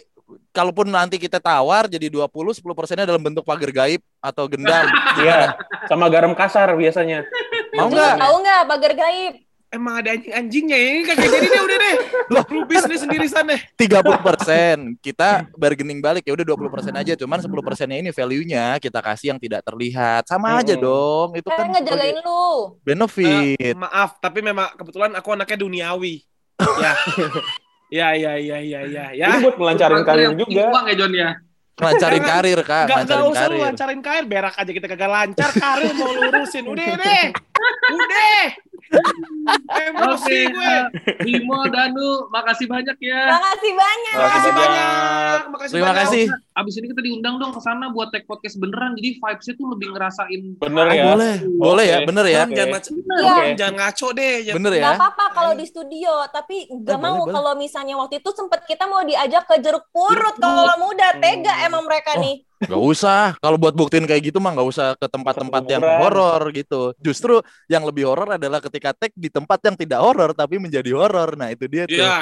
kalaupun nanti kita tawar jadi 20, 10 persennya dalam bentuk pagar gaib atau gendam. iya, sama garam kasar biasanya. Mau nggak? Tahu nggak pagar gaib? Emang ada anjing-anjingnya ya? Ini kagak jadi deh, udah deh. Lu bisnis sendiri sana. 30 persen kita bargaining balik ya udah 20 persen aja cuman 10 persennya ini value-nya kita kasih yang tidak terlihat sama aja dong itu Kan kan ngejagain lu. benefit Eh, maaf, tapi memang kebetulan aku anaknya duniawi. Ya. Ya, ya, ya, ya, ya, ya. Ini buat melancarin karir juga. Uang ya John ya. Jangan. karir kak Gak, gak usah lu karir lancarin karir, berak aja kita kagak lancar karir mau lurusin. Udah deh. Udah. Emosi Oke, gue. Bimo, Danu, makasih banyak ya. Makasih banyak. Makasih banyak. banyak. Makasih terima banyak. kasih Abis ini kita diundang dong ke sana buat take podcast beneran. Jadi vibes-nya tuh lebih ngerasain. Bener ya. boleh boleh ya bener ya Jangan, jangan, ngaco- Iya. Oke. jangan ngaco deh. Jangan- bener ya Gak apa-apa kalau di studio, tapi gak Eh, mau kalau misalnya waktu itu sempet kita mau diajak ke jeruk purut kalau muda tega Hmm. emang mereka Oh. nih. Gak usah kalau buat buktiin kayak gitu mah gak usah ke tempat-tempat yang horor gitu justru yang lebih horor adalah ketika tag di tempat yang tidak horor tapi menjadi horor nah itu dia tuh Ya,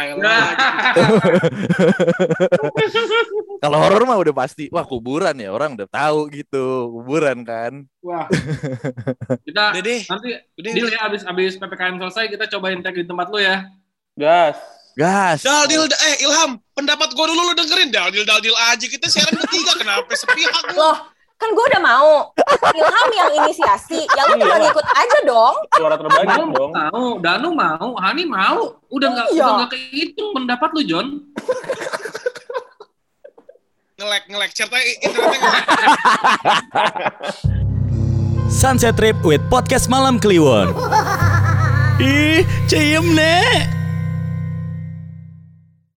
kalau horor mah udah pasti wah kuburan ya orang udah tahu gitu kuburan kan Wah. Kita deh. nanti Udah, deal udah. ya abis abis ppkm selesai kita cobain tag di tempat lu ya. Gas. Gas Daldil, eh Ilham, pendapat gue dulu lu dengerin. Daldil, Daldil aja. Kita siaran bertiga, kenapa sepihak lu? Loh, kan gue udah mau. Ilham yang inisiasi, ya lu tinggal Iya. ikut aja dong. Suara terbanyak Danu dong. mau, Danu mau, Hani mau. Udah nggak Iya. udah nggak kehitung pendapat lu John. Ngelek, ngelek. Ceritanya internetnya ngelek. Sunset Trip with Podcast Malam Kliwon. Ih, ciem nek.